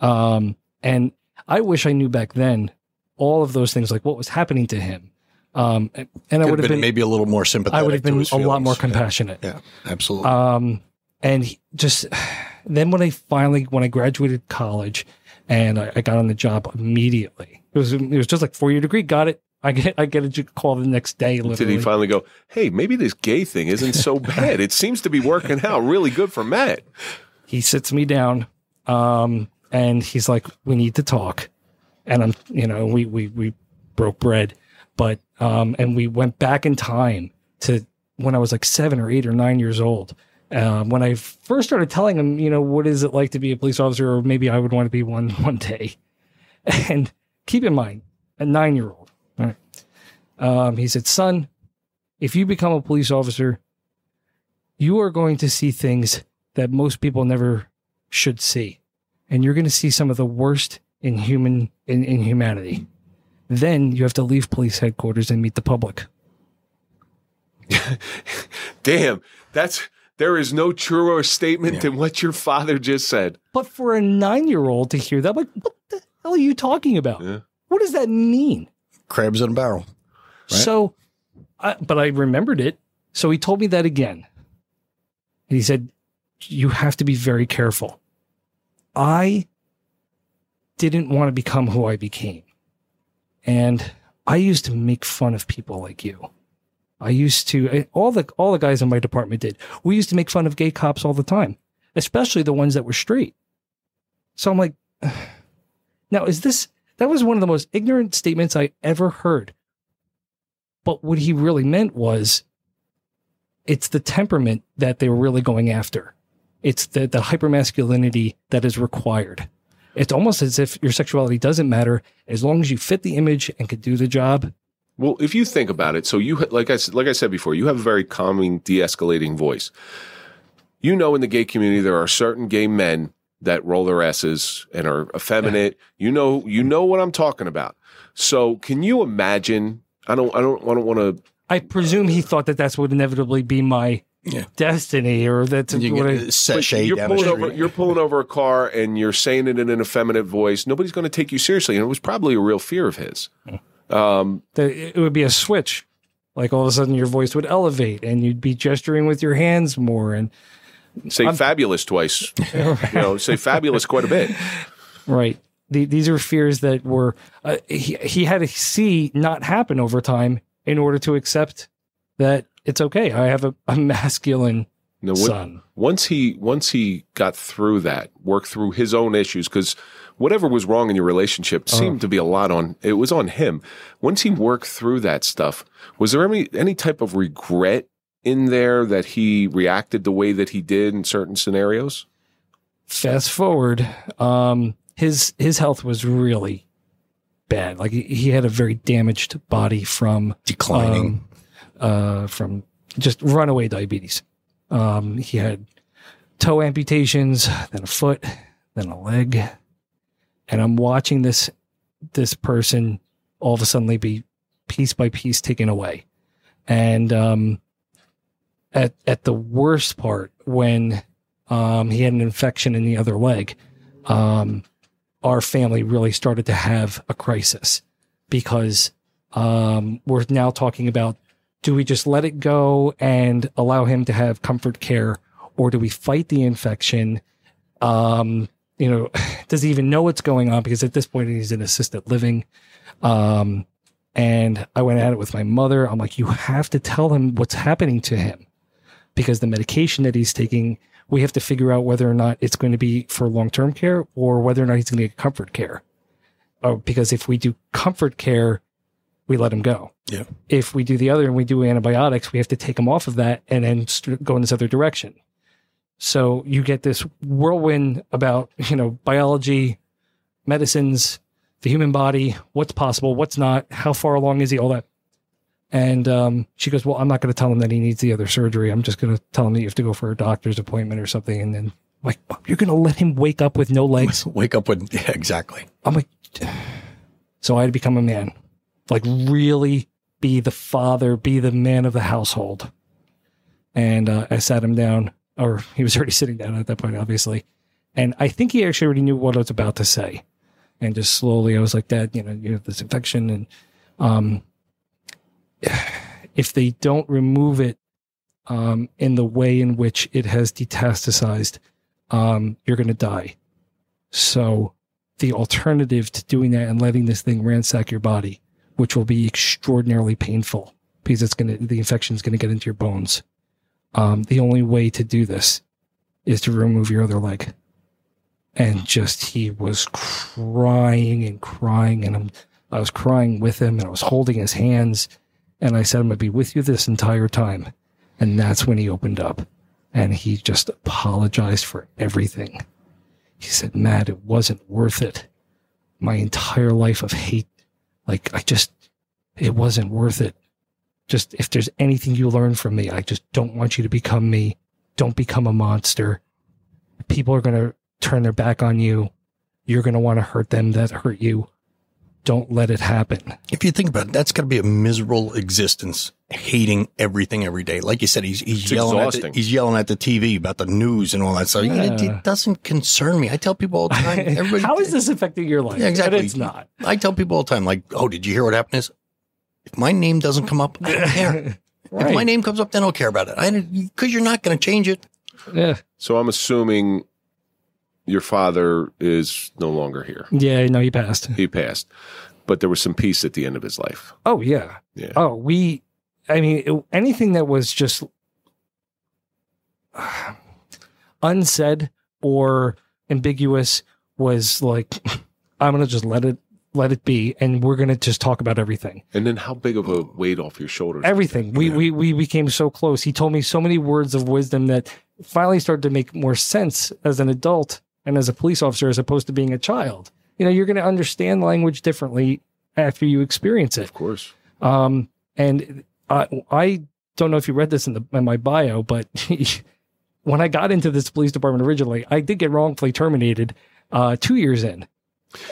Um, and I wish I knew back then all of those things, like what was happening to him. Um, and and I would have been, maybe a little more sympathetic. I would have been his a lot more compassionate. Yeah, yeah absolutely. Um, and he just then when I finally when I graduated college and I, I got on the job immediately, it was it was just like four year degree. Got it. I get I get a call the next day. Did he finally go, Hey, maybe this gay thing isn't so bad. It seems to be working out really good for Matt. he sits me down, um, and he's like, "We need to talk." And I'm, you know, we we we broke bread, but um, and we went back in time to when I was like seven or eight or nine years old. Um, when I first started telling him, you know, what is it like to be a police officer, or maybe I would want to be one one day. And keep in mind, a nine year old. Right? Um, he said, "Son, if you become a police officer, you are going to see things that most people never should see, and you're going to see some of the worst in human in, in humanity. Then you have to leave police headquarters and meet the public." Damn, that's there is no truer statement Yeah. than what your father just said. But for a nine year old to hear that, like, what the hell are you talking about? Yeah. What does that mean? Crabs in a barrel. Right. So, I, but I remembered it. So he told me that again. And he said, You have to be very careful. I didn't want to become who I became. And I used to make fun of people like you. I used to eh, all the all the guys in my department did. We used to make fun of gay cops all the time, especially the ones that were straight. So I'm like, now is this that was one of the most ignorant statements I ever heard. But what he really meant was it's the temperament that they were really going after. It's the, the hypermasculinity that is required. It's almost as if your sexuality doesn't matter as long as you fit the image and could do the job. Well, if you think about it, so you like I s- like I said before, you have a very calming, de-escalating voice. You know, in the gay community, there are certain gay men that roll their asses and are effeminate. You know, you know what I'm talking about. So, can you imagine? I don't, I don't, I don't want to. I presume he thought that that's would inevitably be my Yeah. destiny or that's You what get I, a sachet You're down pulling street. over, you're pulling over a car and you're saying it in an effeminate voice. Nobody's going to take you seriously, and it was probably a real fear of his. Hmm. Um, it would be a switch. Like all of a sudden your voice would elevate and you'd be gesturing with your hands more and say fabulous twice. you know, say fabulous quite a bit. right. The, these are fears that were uh, he, he had to see not happen over time in order to accept that it's okay. I have a, a masculine No, when- son. once he once he got through that, worked through his own issues, because whatever was wrong in your relationship seemed to be a lot on it was on him. Once he worked through that stuff, was there any any type of regret in there that he reacted the way that he did in certain scenarios? Fast forward, um, his his health was really bad. Like he, he had a very damaged body from Declining. um, uh, from just runaway diabetes. Um, he had toe amputations, then a foot, then a leg, and I'm watching this this person all of a sudden be piece by piece taken away, and um, at at the worst part when um, he had an infection in the other leg, um, our family really started to have a crisis because um, we're now talking about do we just let it go and allow him to have comfort care or do we fight the infection? Um, you know does he even know what's going on? Because at this point he's in assisted living. Um, and i went at it with my mother. I'm like you have to tell him what's happening to him because the medication that he's taking we have to figure out whether or not it's going to be for long-term care or whether or not he's going to get comfort care. Oh, because if we do comfort care we let him go. Yeah. if we do the other and we do antibiotics, we have to take him off of that and then st- go in this other direction. So you get this whirlwind about, you know, biology, medicines, the human body, what's possible, what's not, how far along is he, all that. And um, she goes, Well, I'm not going to tell him that he needs the other surgery. I'm just going to tell him that you have to go for a doctor's appointment or something. And then, like, you're going to let him wake up with no legs? Wake up with yeah, exactly. I'm like, so I had to become a man, like really be the father, be the man of the household. And uh, I sat him down, or he was already sitting down at that point, obviously. And I think he actually already knew what I was about to say. And just slowly, I was like, Dad, you know, you have this infection, and um, if they don't remove it um, in the way in which it has detastasized, um, you're going to die. So the alternative to doing that and letting this thing ransack your body, which will be extraordinarily painful because it's going to, the infection is going to get into your bones. Um, the only way to do this is to remove your other leg. And just, he was crying and crying. And I'm I was crying with him and I was holding his hands. And I said, I'm to be with you this entire time. And that's when he opened up and he just apologized for everything. He said, Matt, it wasn't worth it. My entire life of hate, like I just, it wasn't worth it. Just if there's anything you learn from me, I just don't want you to become me. Don't become a monster. People are going to turn their back on you. You're going to want to hurt them that hurt you. Don't let it happen. If you think about it, that's got to be a miserable existence, hating everything every day. Like you said, he's, he's It's yelling at the, he's yelling at the TV about the news and all that stuff. It, Yeah. it doesn't concern me. I tell people all the time. How is this affecting your life? Yeah, exactly. And it's not. I tell people all the time, like, oh, did you hear what happened? Is if my name doesn't come up, I don't care. If my name comes up, then I don't care about it. I because you're not going to change it. Yeah. So I'm assuming your father is no longer here. Yeah. No, he passed. He passed, but there was some peace at the end of his life. Oh, yeah. Yeah. Oh, we, I mean, it- anything that was just unsaid or ambiguous was like, I'm going to just let it, let it be. And we're going to just talk about everything. And then how big of a weight off your shoulders? Everything. We, we, we became so close. He told me so many words of wisdom that finally started to make more sense as an adult and as a police officer, as opposed to being a child. You know, you're going to understand language differently after you experience it. Of course. Um, and I, I don't know if you read this in, the, in my bio, but when I got into this police department originally, I did get wrongfully terminated uh, two years in.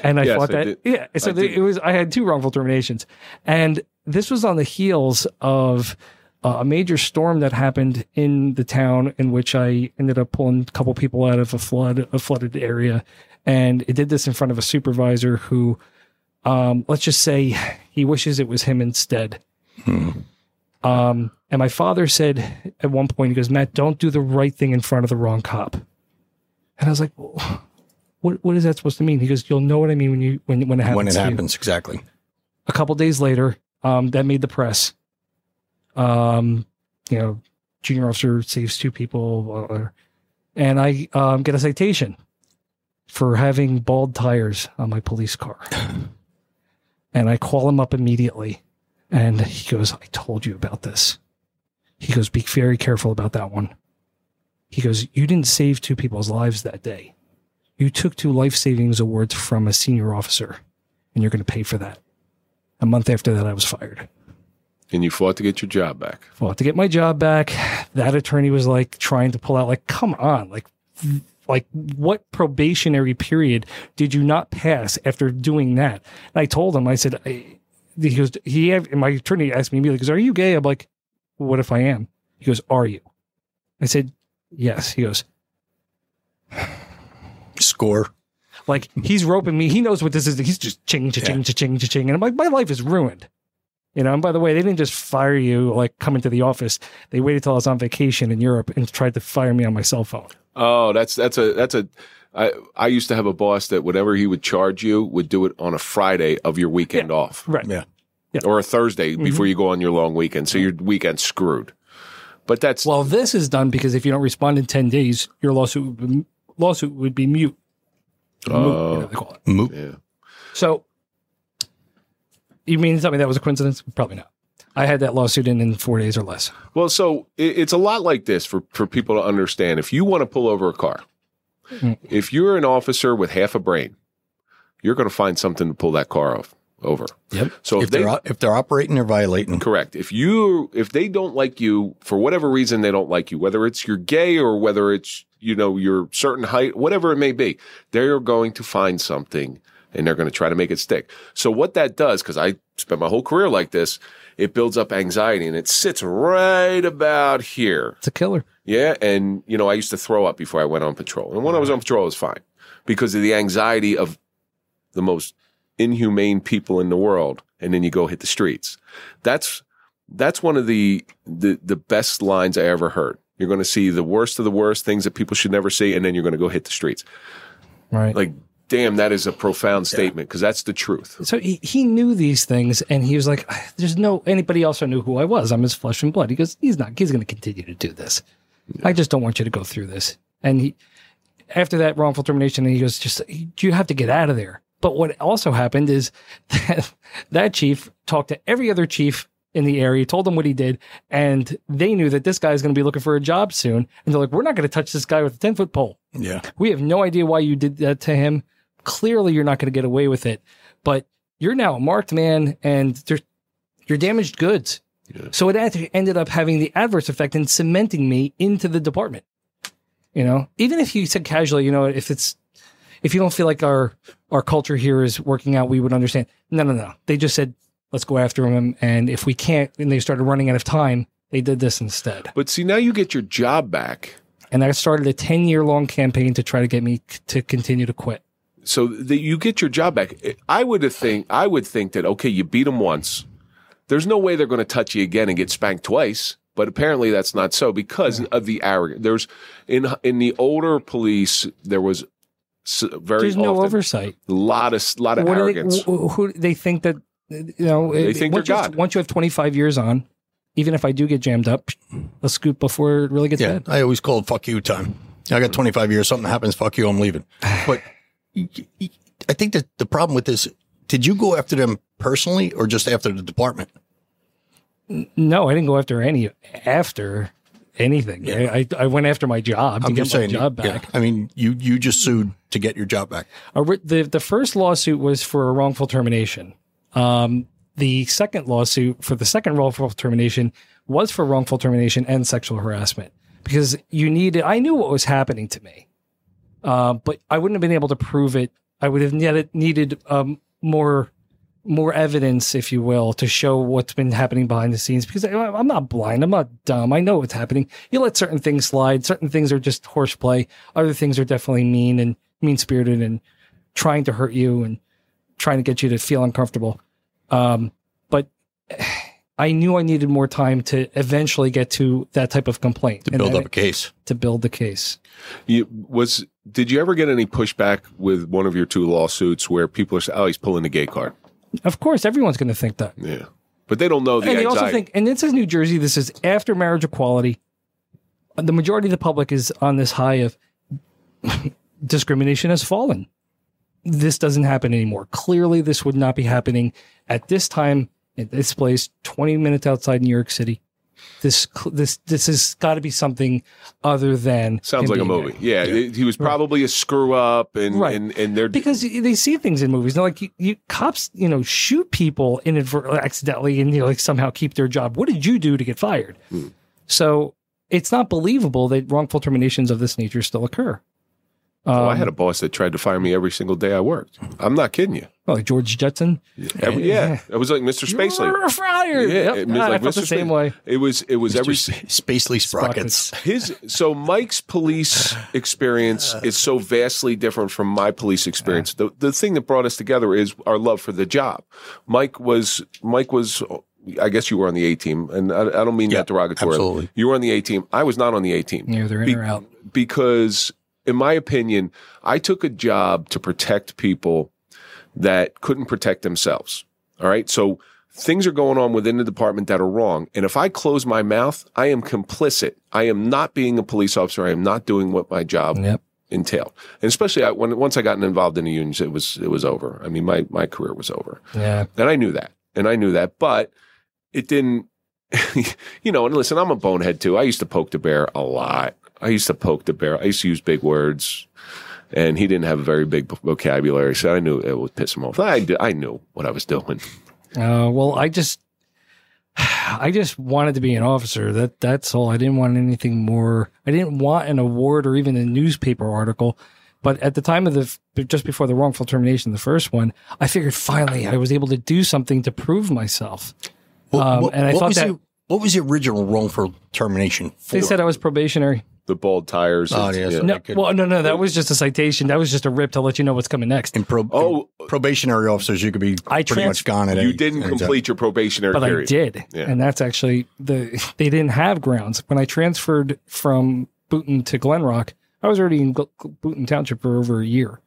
And I Yes, thought that, did. yeah. So it was, I had two wrongful terminations. And this was on the heels of uh, a major storm that happened in the town in which I ended up pulling a couple people out of a flood, a flooded area. And it did this in front of a supervisor who, um, let's just say he wishes it was him instead. Um, and my father said at one point, he goes, Matt, don't do the right thing in front of the wrong cop. And I was like, well, what, what is that supposed to mean? He goes, you'll know what I mean when you, when, when it happens. when it to you." happens, exactly. a couple days later, um, that made the press. Um, you know, junior officer saves two people, and I um, get a citation for having bald tires on my police car. and I call him up immediately, and he goes, "I told you about this." He goes, "Be very careful about that one." He goes, "You didn't save two people's lives that day. You took two life savings awards from a senior officer, and you're going to pay for that." A month after that, I was fired. And you fought to get your job back. Fought to get my job back. That attorney was like trying to pull out, like, come on, like, like what probationary period did you not pass after doing that? And I told him, I said, I, he goes, he, and my attorney asked me immediately, goes, are you gay? I'm like, what if I am? He goes, are you? I said, yes. He goes, Score. like he's roping me. He knows what this is. He's just ching, ching, ching, ching, ching, and I'm like, my life is ruined. You know. And by the way, they didn't just fire you like come into the office. They waited till I was on vacation in Europe and tried to fire me on my cell phone. Oh, that's that's a that's a. I I used to have a boss that whatever he would charge you would do it on a Friday of your weekend off, Right. Yeah. yeah. or a Thursday mm-hmm. before you go on your long weekend. So your weekend's screwed. But that's Well, this is done because if you don't respond in ten days, your lawsuit would be, lawsuit would be mute. Moot, you know, they call it. Moot. yeah. So, you mean to tell me that was a coincidence? Probably not. I had that lawsuit in in four days or less. Well, so it, it's a lot like this for, for people to understand. If you want to pull over a car, Mm. if you're an officer with half a brain, you're going to find something to pull that car off over. Yep. So if, If they they're if they're operating, they're violating. correct, if you if they don't like you for whatever reason, they don't like you, whether it's you're gay or whether it's you know your certain height, whatever it may be, they're going to find something and they're going to try to make it stick. So what that does, because I spent my whole career like this, it builds up anxiety and it sits right about here. It's a killer. Yeah. And, you know, I used to throw up before I went on patrol. And when I was on patrol, it was fine because of the anxiety of the most inhumane people in the world. And then you go hit the streets. That's, that's one of the, the, the best lines I ever heard. You're going to see the worst of the worst things that people should never see. And then you're going to go hit the streets. Right. Like, damn, that is a profound statement because that's the truth. So he, he knew these things and he was like, there's no, anybody else who knew who I was. I'm his flesh and blood. He goes, he's not, he's going to continue to do this. I just don't want you to go through this. And he, after that wrongful termination, he goes, just, you have to get out of there. But what also happened is that that chief talked to every other chief in the area, told them what he did, and they knew that this guy is going to be looking for a job soon. And they're like, we're not going to touch this guy with a 10 foot pole. Yeah. We have no idea why you did that to him. Clearly, you're not going to get away with it. But you're now a marked man and you're damaged goods. So it ended up having the adverse effect in cementing me into the department. You know, even if you said casually, you know, if it's if you don't feel like our our culture here is working out, we would understand. No, no, no. They just said let's go after him, and if we can't, and they started running out of time, they did this instead. But see, now you get your job back. And I started a ten year long campaign to try to get me c- to continue to quit. so that you get your job back. I would think I would think that okay, you beat them once. There's no way they're going to touch you again and get spanked twice. But apparently that's not so because of the arrogance. There's in in the older police there was very There's no oversight. a lot of lot of What they, arrogance. wh- who they think that you know? They it- think once they're you have- God. once you have 25 years on, even if I do get jammed up, a scoop before it really gets Yeah. bad. I always call it fuck you time. I got 25 years. Something happens. Fuck you. I'm leaving. But I think that the problem with this, did you go after them personally or just after the department? No, I didn't go after any after anything. I, I I went after my job I'm get just my saying. job yeah. back. I mean, you, you just sued to get your job back. A the the first lawsuit was for a wrongful termination. Um, the second lawsuit for the second wrongful termination was for wrongful termination and sexual harassment because you needed. I knew what was happening to me, uh, but I wouldn't have been able to prove it. I would have needed needed um, more more evidence, if you will, to show what's been happening behind the scenes. Because I, I'm not blind, I'm not dumb. I know what's happening. You let certain things slide. Certain things are just horseplay. Other things are definitely mean and mean spirited and trying to hurt you and trying to get you to feel uncomfortable. Um, but I knew I needed more time to eventually get to that type of complaint To and build up a case. to build the case. You, was did you ever get any pushback with one of your two lawsuits where people are saying, "Oh, he's pulling the gay card"? Of course, everyone's going to think that. Yeah, but they don't know the and they also think, and this is New Jersey. This is after marriage equality. The majority of the public is on this high of discrimination has fallen. This doesn't happen anymore. Clearly, this would not be happening at this time at this place, twenty minutes outside New York City. This this this has got to be something other than Sounds like a movie. gay. Yeah, he was probably a screw up, and Right. and and they're because they see things in movies. They're like, you, you cops, you know, shoot people inadvertently, accidentally, and you know, like somehow keep their job. What did you do to get fired? Hmm. So it's not believable that wrongful terminations of this nature still occur. Oh, I Um, had a boss that tried to fire me every single day I worked. I'm not kidding you. well, like George Jetson. Every, yeah, it was like Mr. Spacely. You're fired. Yeah, Yep. it was Ah, I like felt the same Spa- way. It was it was every Spacely sprockets. his so Mike's police experience is so vastly different from my police experience. The the thing that brought us together is our love for the job. Mike was Mike was I guess you were on the A team, and I, I don't mean Yeah, that derogatory. absolutely. You were on the A team. I was not on the A team. Yeah, they're in Be- or out. because in my opinion, I took a job to protect people that couldn't protect themselves. All right. So things are going on within the department that are wrong. And if I close my mouth, I am complicit. I am not being a police officer. I am not doing what my job Yep. entailed. And especially I, when, once I got involved in the unions, it was, it was over. I mean, my, my career was over. Yeah. And I knew that. And I knew that, but it didn't, you know, and listen, I'm a bonehead too. I used to poke the bear a lot. I used to poke the bear. I used to use big words and he didn't have a very big vocabulary. So I knew it would piss him off. I, did- I knew what I was doing. Uh, well, I just, I just wanted to be an officer. That that's all. I didn't want anything more. I didn't want an award or even a newspaper article. But at the time of the just before the wrongful termination, the first one, I figured finally I was able to do something to prove myself. What, Um, what- and I what thought was that- the, what was the original wrongful termination for? They said I was probationary. The bald tires. Oh, it's- yeah, yeah. so- No, could- well, no, no, that was just a citation. That was just a rip to let you know what's coming next. in pro, Oh. probationary officers, you could be I pretty much gone at You any- didn't any time. complete your probationary but period. I did, Yeah. and that's actually the they didn't have grounds when I transferred from Boonton to Glen Rock. I was already in Gl- Boonton Township for over a year.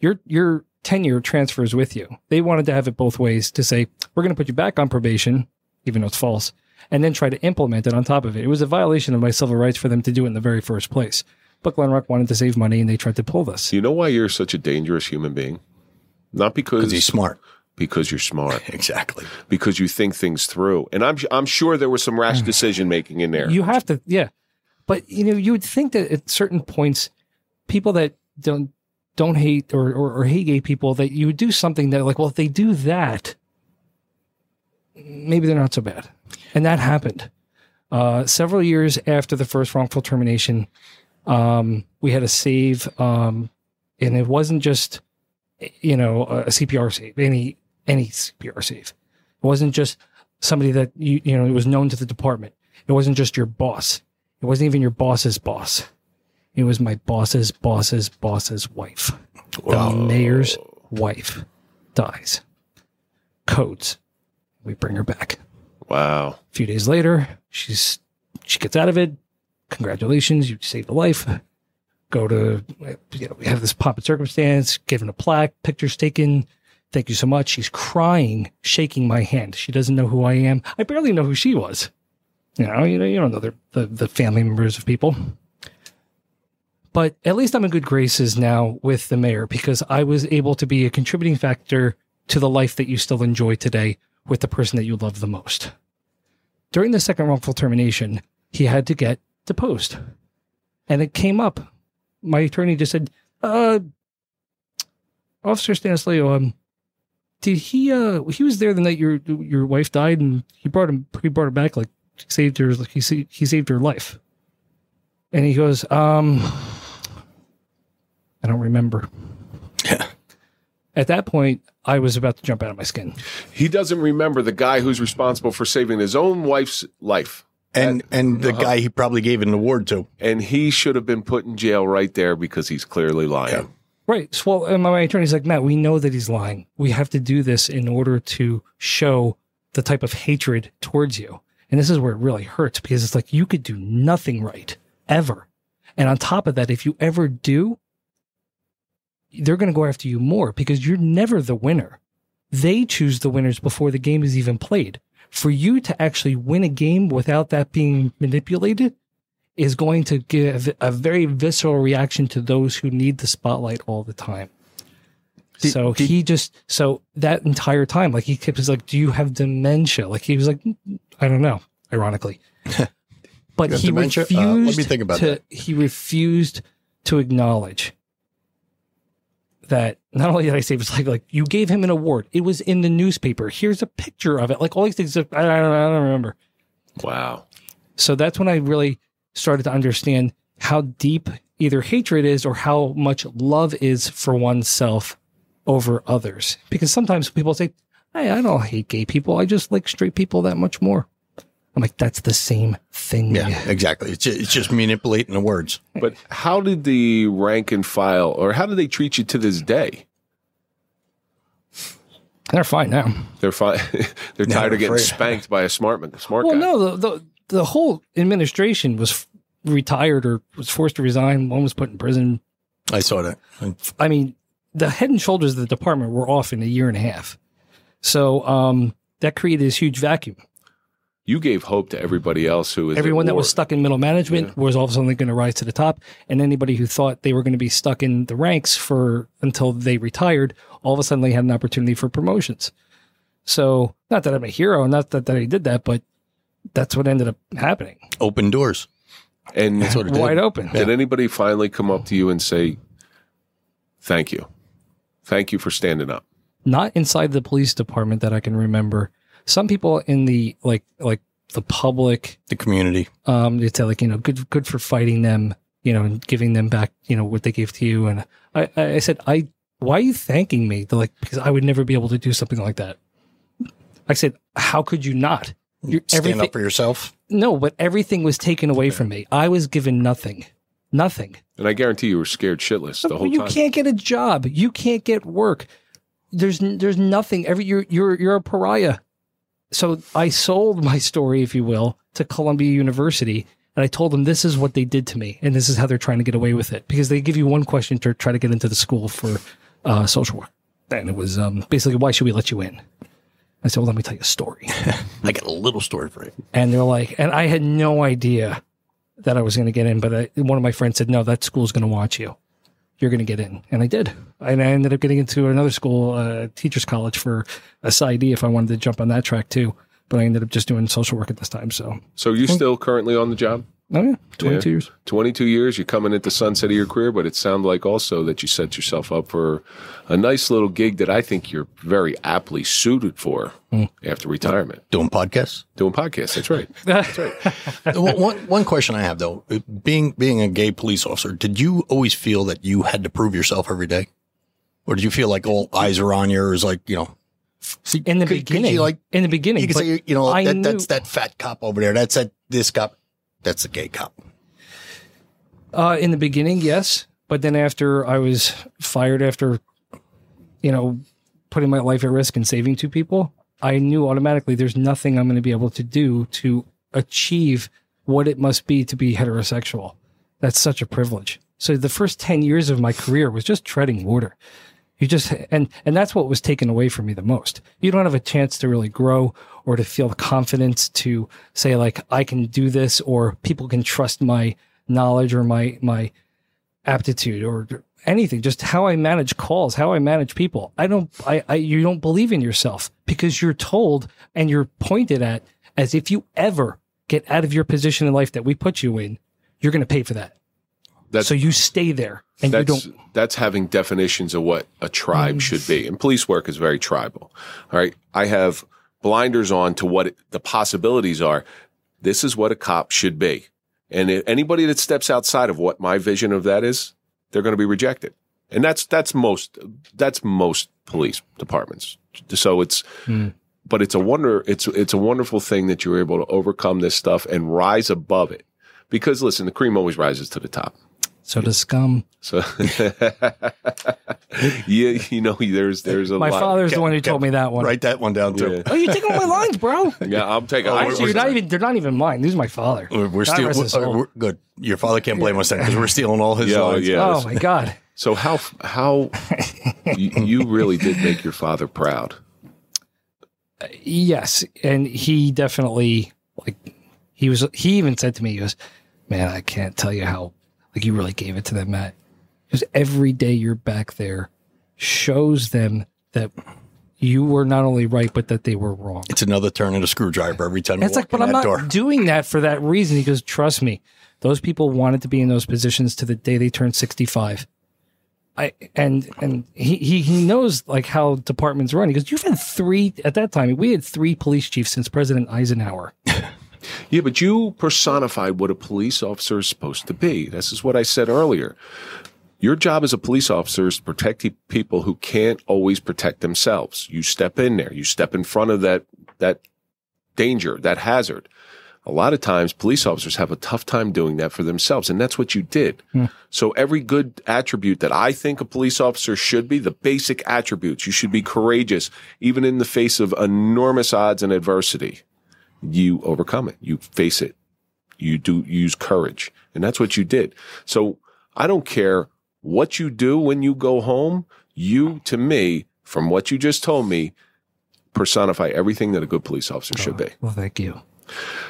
Your your tenure transfers with you. They wanted to have it both ways to say we're going to put you back on probation, even though it's false, and then try to implement it on top of it. It was a violation of my civil rights for them to do it in the very first place. But Glen Rock wanted to save money, and they tried to pull this. You know why you're such a dangerous human being? Not because because he's smart. because you're smart, Exactly. because you think things through. And I'm I'm sure there was some rash mm. decision making in there. You have to, yeah. But you know, you would think that at certain points, people that don't don't hate or, or, or hate gay people, that you would do something that like, well, if they do that, maybe they're not so bad. And that happened. Uh, several years after the first wrongful termination, um, we had a save, um, and it wasn't just you know a CPR save, any any CPR save. It wasn't just somebody that you you know was known to the department. It wasn't just your boss. It wasn't even your boss's boss. It was my boss's boss's boss's wife. The mayor's wife dies. Codes. We bring her back. Wow. A few days later, she's she gets out of it. Congratulations, you saved a life. Go to you know, we have this pomp and circumstance, given a plaque, pictures taken. Thank you so much. She's crying, shaking my hand. She doesn't know who I am. I barely know who she was. You know, you know, you don't know the, the, the family members of people. But at least I'm in good graces now with the mayor because I was able to be a contributing factor to the life that you still enjoy today with the person that you love the most. During the second wrongful termination, he had to get deposed. And it came up. My attorney just said, uh, Officer Stanislao, um, did he, uh, he was there the night your, your wife died and he brought him, he brought her back, like, saved her, like, he, sa- he saved her life. And he goes, um, I don't remember. Yeah. At that point, I was about to jump out of my skin. He doesn't remember the guy who's responsible for saving his own wife's life. And and the uh-huh. guy he probably gave an award to. And he should have been put in jail right there because he's clearly lying. Yeah. Right. So, well, and my attorney's like, Matt, we know that he's lying. We have to do this in order to show the type of hatred towards you. And this is where it really hurts because it's like you could do nothing right ever. And on top of that, if you ever do, they're going to go after you more because you're never the winner. They choose the winners before the game is even played. For you to actually win a game without that being manipulated is going to give a very visceral reaction to those who need the spotlight all the time. so he just so that entire time, like he kept was like, "Do you have dementia?" Like he was like, "I don't know." Ironically, but he dementia? Uh, refused. let me think about to, that. He refused to acknowledge that not only did I save his life, like like you gave him an award. It was in the newspaper. Here's a picture of it. Like all these things. I don't, I don't remember. Wow. So that's when I really started to understand how deep either hatred is or how much love is for oneself over others. Because sometimes people say, hey, I don't hate gay people. I just like straight people that much more. I'm like, that's the same thing. Yeah, exactly. It's just, it's just manipulating the words. But how did the rank and file, or how do they treat you to this day? They're fine now. They're fine. They're No, tired of getting afraid. spanked by a smart man, smart Well, guy. no, the, the, the whole administration was f- retired or was forced to resign. One was put in prison. I saw that. I mean, the head and shoulders of the department were off in a year and a half. So um, that created this huge vacuum. You gave hope to everybody else who was Everyone at that was stuck in middle management was all of a sudden going to rise to the top, and anybody who thought they were going to be stuck in the ranks for until they retired, all of a sudden they had an opportunity for promotions. So, not that I'm a hero, not that, that I did that, but that's what ended up happening. Open doors. And That's what it did. Wide open. did anybody finally come up to you and say, "Thank you, thank you for standing up"? Not inside the police department that I can remember. Some people in the like like the public The community. um, they say like you know good good for fighting them you know and giving them back you know what they gave to you and I I said I why are you thanking me They're like because I would never be able to do something like that. I said how could you not? You're, Stand everything up for yourself. no, but everything was taken away from me. I was given nothing, nothing. And I guarantee you were scared shitless the whole you time. You can't get a job. You can't get work. There's there's nothing. Every you're you're you're a pariah. So I sold my story, if you will, to Columbia University, and I told them this is what they did to me, and this is how they're trying to get away with it because they give you one question to try to get into the school for uh, social work, and it was um, basically why should we let you in? I said, well, let me tell you a story. I got a little story for you. And they're like, and I had no idea that I was going to get in, but I, one of my friends said, no, that school's going to want you. You're going to get in. And I did. And I ended up getting into another school, uh, teachers college for a side if I wanted to jump on that track too. But I ended up just doing social work at this time. So, So you're still currently on the job? Oh yeah, 22 Yeah. years. 22 years, you're coming at the sunset of your career, but it sounds like also that you set yourself up for a nice little gig that I think you're very aptly suited for Hmm. after retirement. Doing podcasts. Doing podcasts. That's right. one, one- one question I have though, being being a gay police officer, did you always feel that you had to prove yourself every day, or did you feel like all eyes are on you, or is like you know, see, In the could- could beginning, you like in the beginning, you could say you know I that, knew- that's that fat cop over there, that's that this cop, that's a gay cop. Uh, in the beginning, yes, but then after I was fired after, you know, putting my life at risk and saving two people, I knew automatically there's nothing I'm going to be able to do to achieve what it must be to be heterosexual. That's such a privilege. So the first 10 years of my career was just treading water. You just and and that's what was taken away from me the most. You don't have a chance to really grow or to feel the confidence to say like I can do this or people can trust my knowledge or my my aptitude or anything just how i manage calls how i manage people i don't I, I you don't believe in yourself because you're told and you're pointed at as if you ever get out of your position in life that we put you in you're going to pay for that That's- so you stay there and you don't that's having definitions of what a tribe mm. should be. And police work is very tribal. All right. I have blinders on to what it- the possibilities are. This is what a cop should be. And if anybody that steps outside of what my vision of that is, they're going to be rejected. And that's, that's most, that's most police departments. So it's, hmm. but it's a wonder, it's, it's a wonderful thing that you're able to overcome this stuff and rise above it. Because listen, the cream always rises to the top. So does scum So, yeah, you know, there's there's a my lot. father's the one who told me that one. Write that one down too. Yeah. oh you're taking my lines bro Yeah, I'm taking. Oh, I'm, actually you're not even they're not even mine these are my father We're, we're God still rest we're, we're- good. Your father can't blame us then because we're stealing all his Yeah, lines. yeah. oh my god so how how you, you really did make your father proud. Yes, and he definitely like he was. He even said to me, "He goes, man, I can't tell you how like you really gave it to them, Matt. Because every day you're back there shows them that you were not only right, but that they were wrong." It's another turn of a screwdriver every time It's like, but in I'm not door. doing that for that reason. He goes, trust me, those people wanted to be in those positions to the day they turned 65. I and and he, he he knows like how departments run. He goes, you've had three at that time. We had three police chiefs since President Eisenhower. Yeah, but you personified what a police officer is supposed to be. This is what I said earlier. Your job as a police officer is to protect people who can't always protect themselves. You step in there. You step in front of that that danger, that hazard. A lot of times police officers have a tough time doing that for themselves, and that's what you did. Hmm. So every good attribute that I think a police officer should be, the basic attributes, you should be courageous, even in the face of enormous odds and adversity you overcome it. You face it. You do use courage. And that's what you did. So I don't care what you do when you go home. You, to me, from what you just told me, personify everything that a good police officer should be. Well, thank you.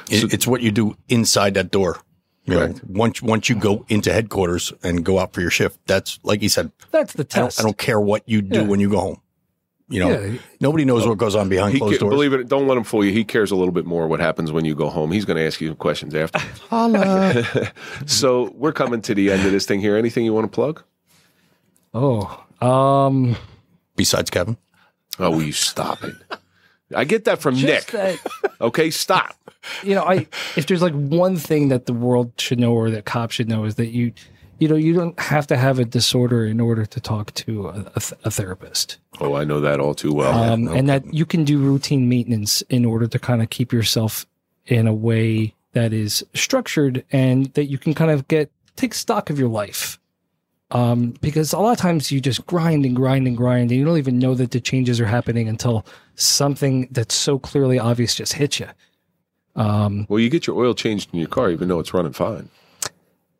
It- it's what you do inside that door. You know, Correct. once once you go into headquarters and go out for your shift, that's like you said. That's the I don't, test. I don't care what you do Yeah. when you go home. You know, Yeah. nobody knows what goes on behind He closed ca- doors. believe it, don't let him fool you. He cares a little bit more what happens when you go home. He's going to ask you questions after. so we're coming to the end of this thing here. Anything you want to plug? oh, um, Besides Kevin, Oh, will you stop it? I get that from Nick. that, Okay, stop. you know, I if there's like one thing that the world should know or that cops should know is that you, you know, you don't have to have a disorder in order to talk to a, a, th- a therapist, Oh, I know that all too well. um, and that you can do routine maintenance in order to kind of keep yourself in a way that is structured and that you can kind of get take stock of your life. Um, because a lot of times you just grind and grind and grind, and you don't even know that the changes are happening until something that's so clearly obvious just hits you. Um, Well, you get your oil changed in your car, even though it's running fine.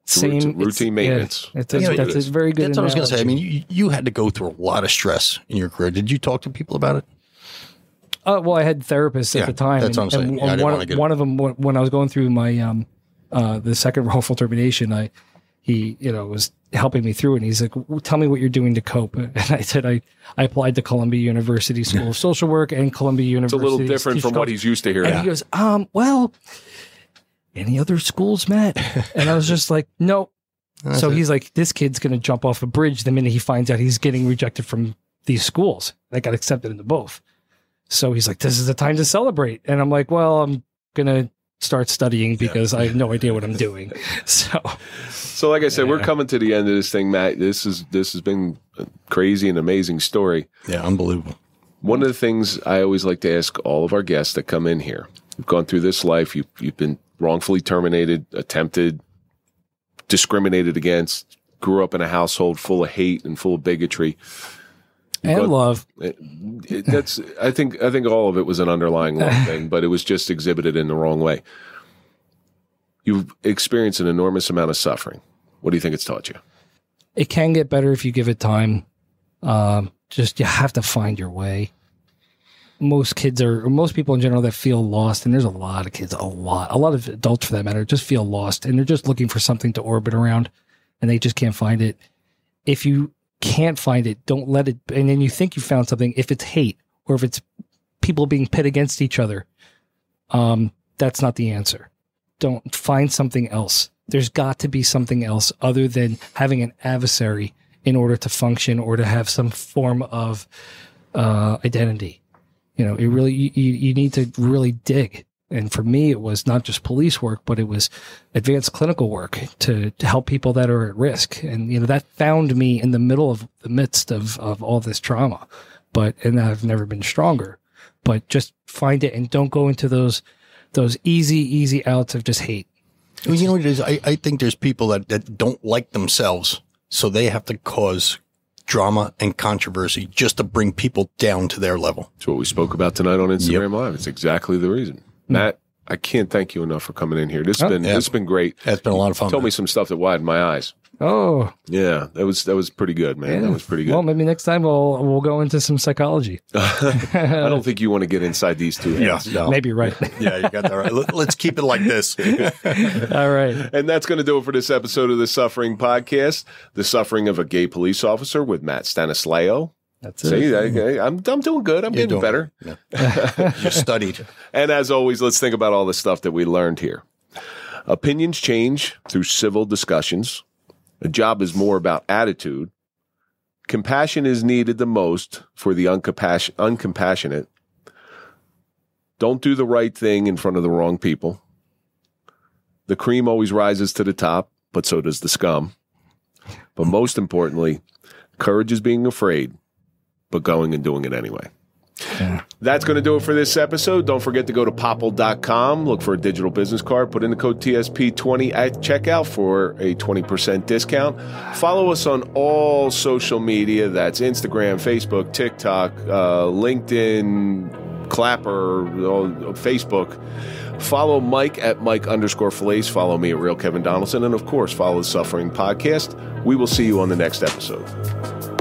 Same routine- it's- maintenance. Yeah, it's a, That's what it that's a very good. that's what I was going to say. I mean, you, you had to go through a lot of stress in your career. Did you talk to people about it? Uh, well, I had therapists Yeah, at the time. that's what I'm saying. Yeah, I didn't one, wanna get- one of them, when when I was going through my um, uh, the second wrongful termination, I he you know was helping me through it. And he's like, "Well, "Tell me what you're doing to cope." And I said, "I I applied to Columbia University School of Social Work and Columbia University." It's a little different from what he's used to hearing. And he goes, "Um, well, any other schools, Matt?" And I was just like, "Nope." so he's like, "This kid's gonna jump off a bridge the minute he finds out he's getting rejected from these schools. I got accepted into both." So he's like, "This is the time to celebrate," and I'm like, "Well, I'm gonna." Start studying because I have no idea what I'm doing. So, So, like I said, we're coming to the end of this thing, Matt. This is this has been a crazy and amazing story. Yeah, unbelievable. One of the things I always like to ask all of our guests that come in here: You've gone through this life. you've, you've been wrongfully terminated, attempted, discriminated against, grew up in a household full of hate and full of bigotry. and love. It, it- that's I think I think all of it was an underlying love thing, but it was just exhibited in the wrong way. You've experienced an enormous amount of suffering. What do you think it's taught you? it can get better if you give it time. Um, just you have to find your way. Most kids are, most people in general that feel lost, and there's a lot of kids, a lot, a lot of adults for that matter, just feel lost, and they're just looking for something to orbit around, and they just can't find it. If you can't find it, don't let it. And then you think you found something. If it's hate or if it's people being pit against each other, um, that's not the answer. Don't find something else. There's got to be something else other than having an adversary in order to function or to have some form of uh, identity. You know, it really you, you need to really dig. And for me, it was not just police work, but it was advanced clinical work to, to help people that are at risk. And you know that found me in the middle of the midst of of all this trauma. But and I've never been stronger. But just find it and don't go into those those easy easy outs of just hate. Well, you know what it is? I, I think there's people that, that don't like themselves, so they have to cause drama and controversy just to bring people down to their level. It's what we spoke about tonight on Instagram Live. It's exactly the reason. Matt, I can't thank you enough for coming in here. This has Oh, been yeah. this has been great. That's been a lot of fun. Told me some stuff that widened my eyes. Oh, Yeah, that was that was pretty good, man. That was pretty good. Well, maybe next time we'll we'll go into some psychology. I don't think you want to get inside these two. Yeah, no. Maybe right. yeah, you got that right. Let, let's keep it like this. All right. And that's going to do it for this episode of the Suffering Podcast. The Suffering of a Gay Police Officer with Matt Stanislao. That's it. See, I, I, I'm I'm doing good. I'm You're getting doing better. You studied. And as always, let's think about all the stuff that we learned here. Opinions change through civil discussions. A job is more about attitude. Compassion is needed the most for the uncompass- uncompassionate. Don't do the right thing in front of the wrong people. The cream always rises to the top, but so does the scum. But most importantly, courage is being afraid, but going and doing it anyway. That's going to do it for this episode. Don't forget to go to popple.com, look for a digital business card, put in the code TSP20 at checkout for a 20% discount. Follow us on all social media that's Instagram, Facebook, TikTok, uh, LinkedIn, Clapper, uh, Facebook. Follow Mike at Mike underscore Failace. Follow me at Real Kevin Donaldson. And of course, follow the Suffering Podcast. We will see you on the next episode.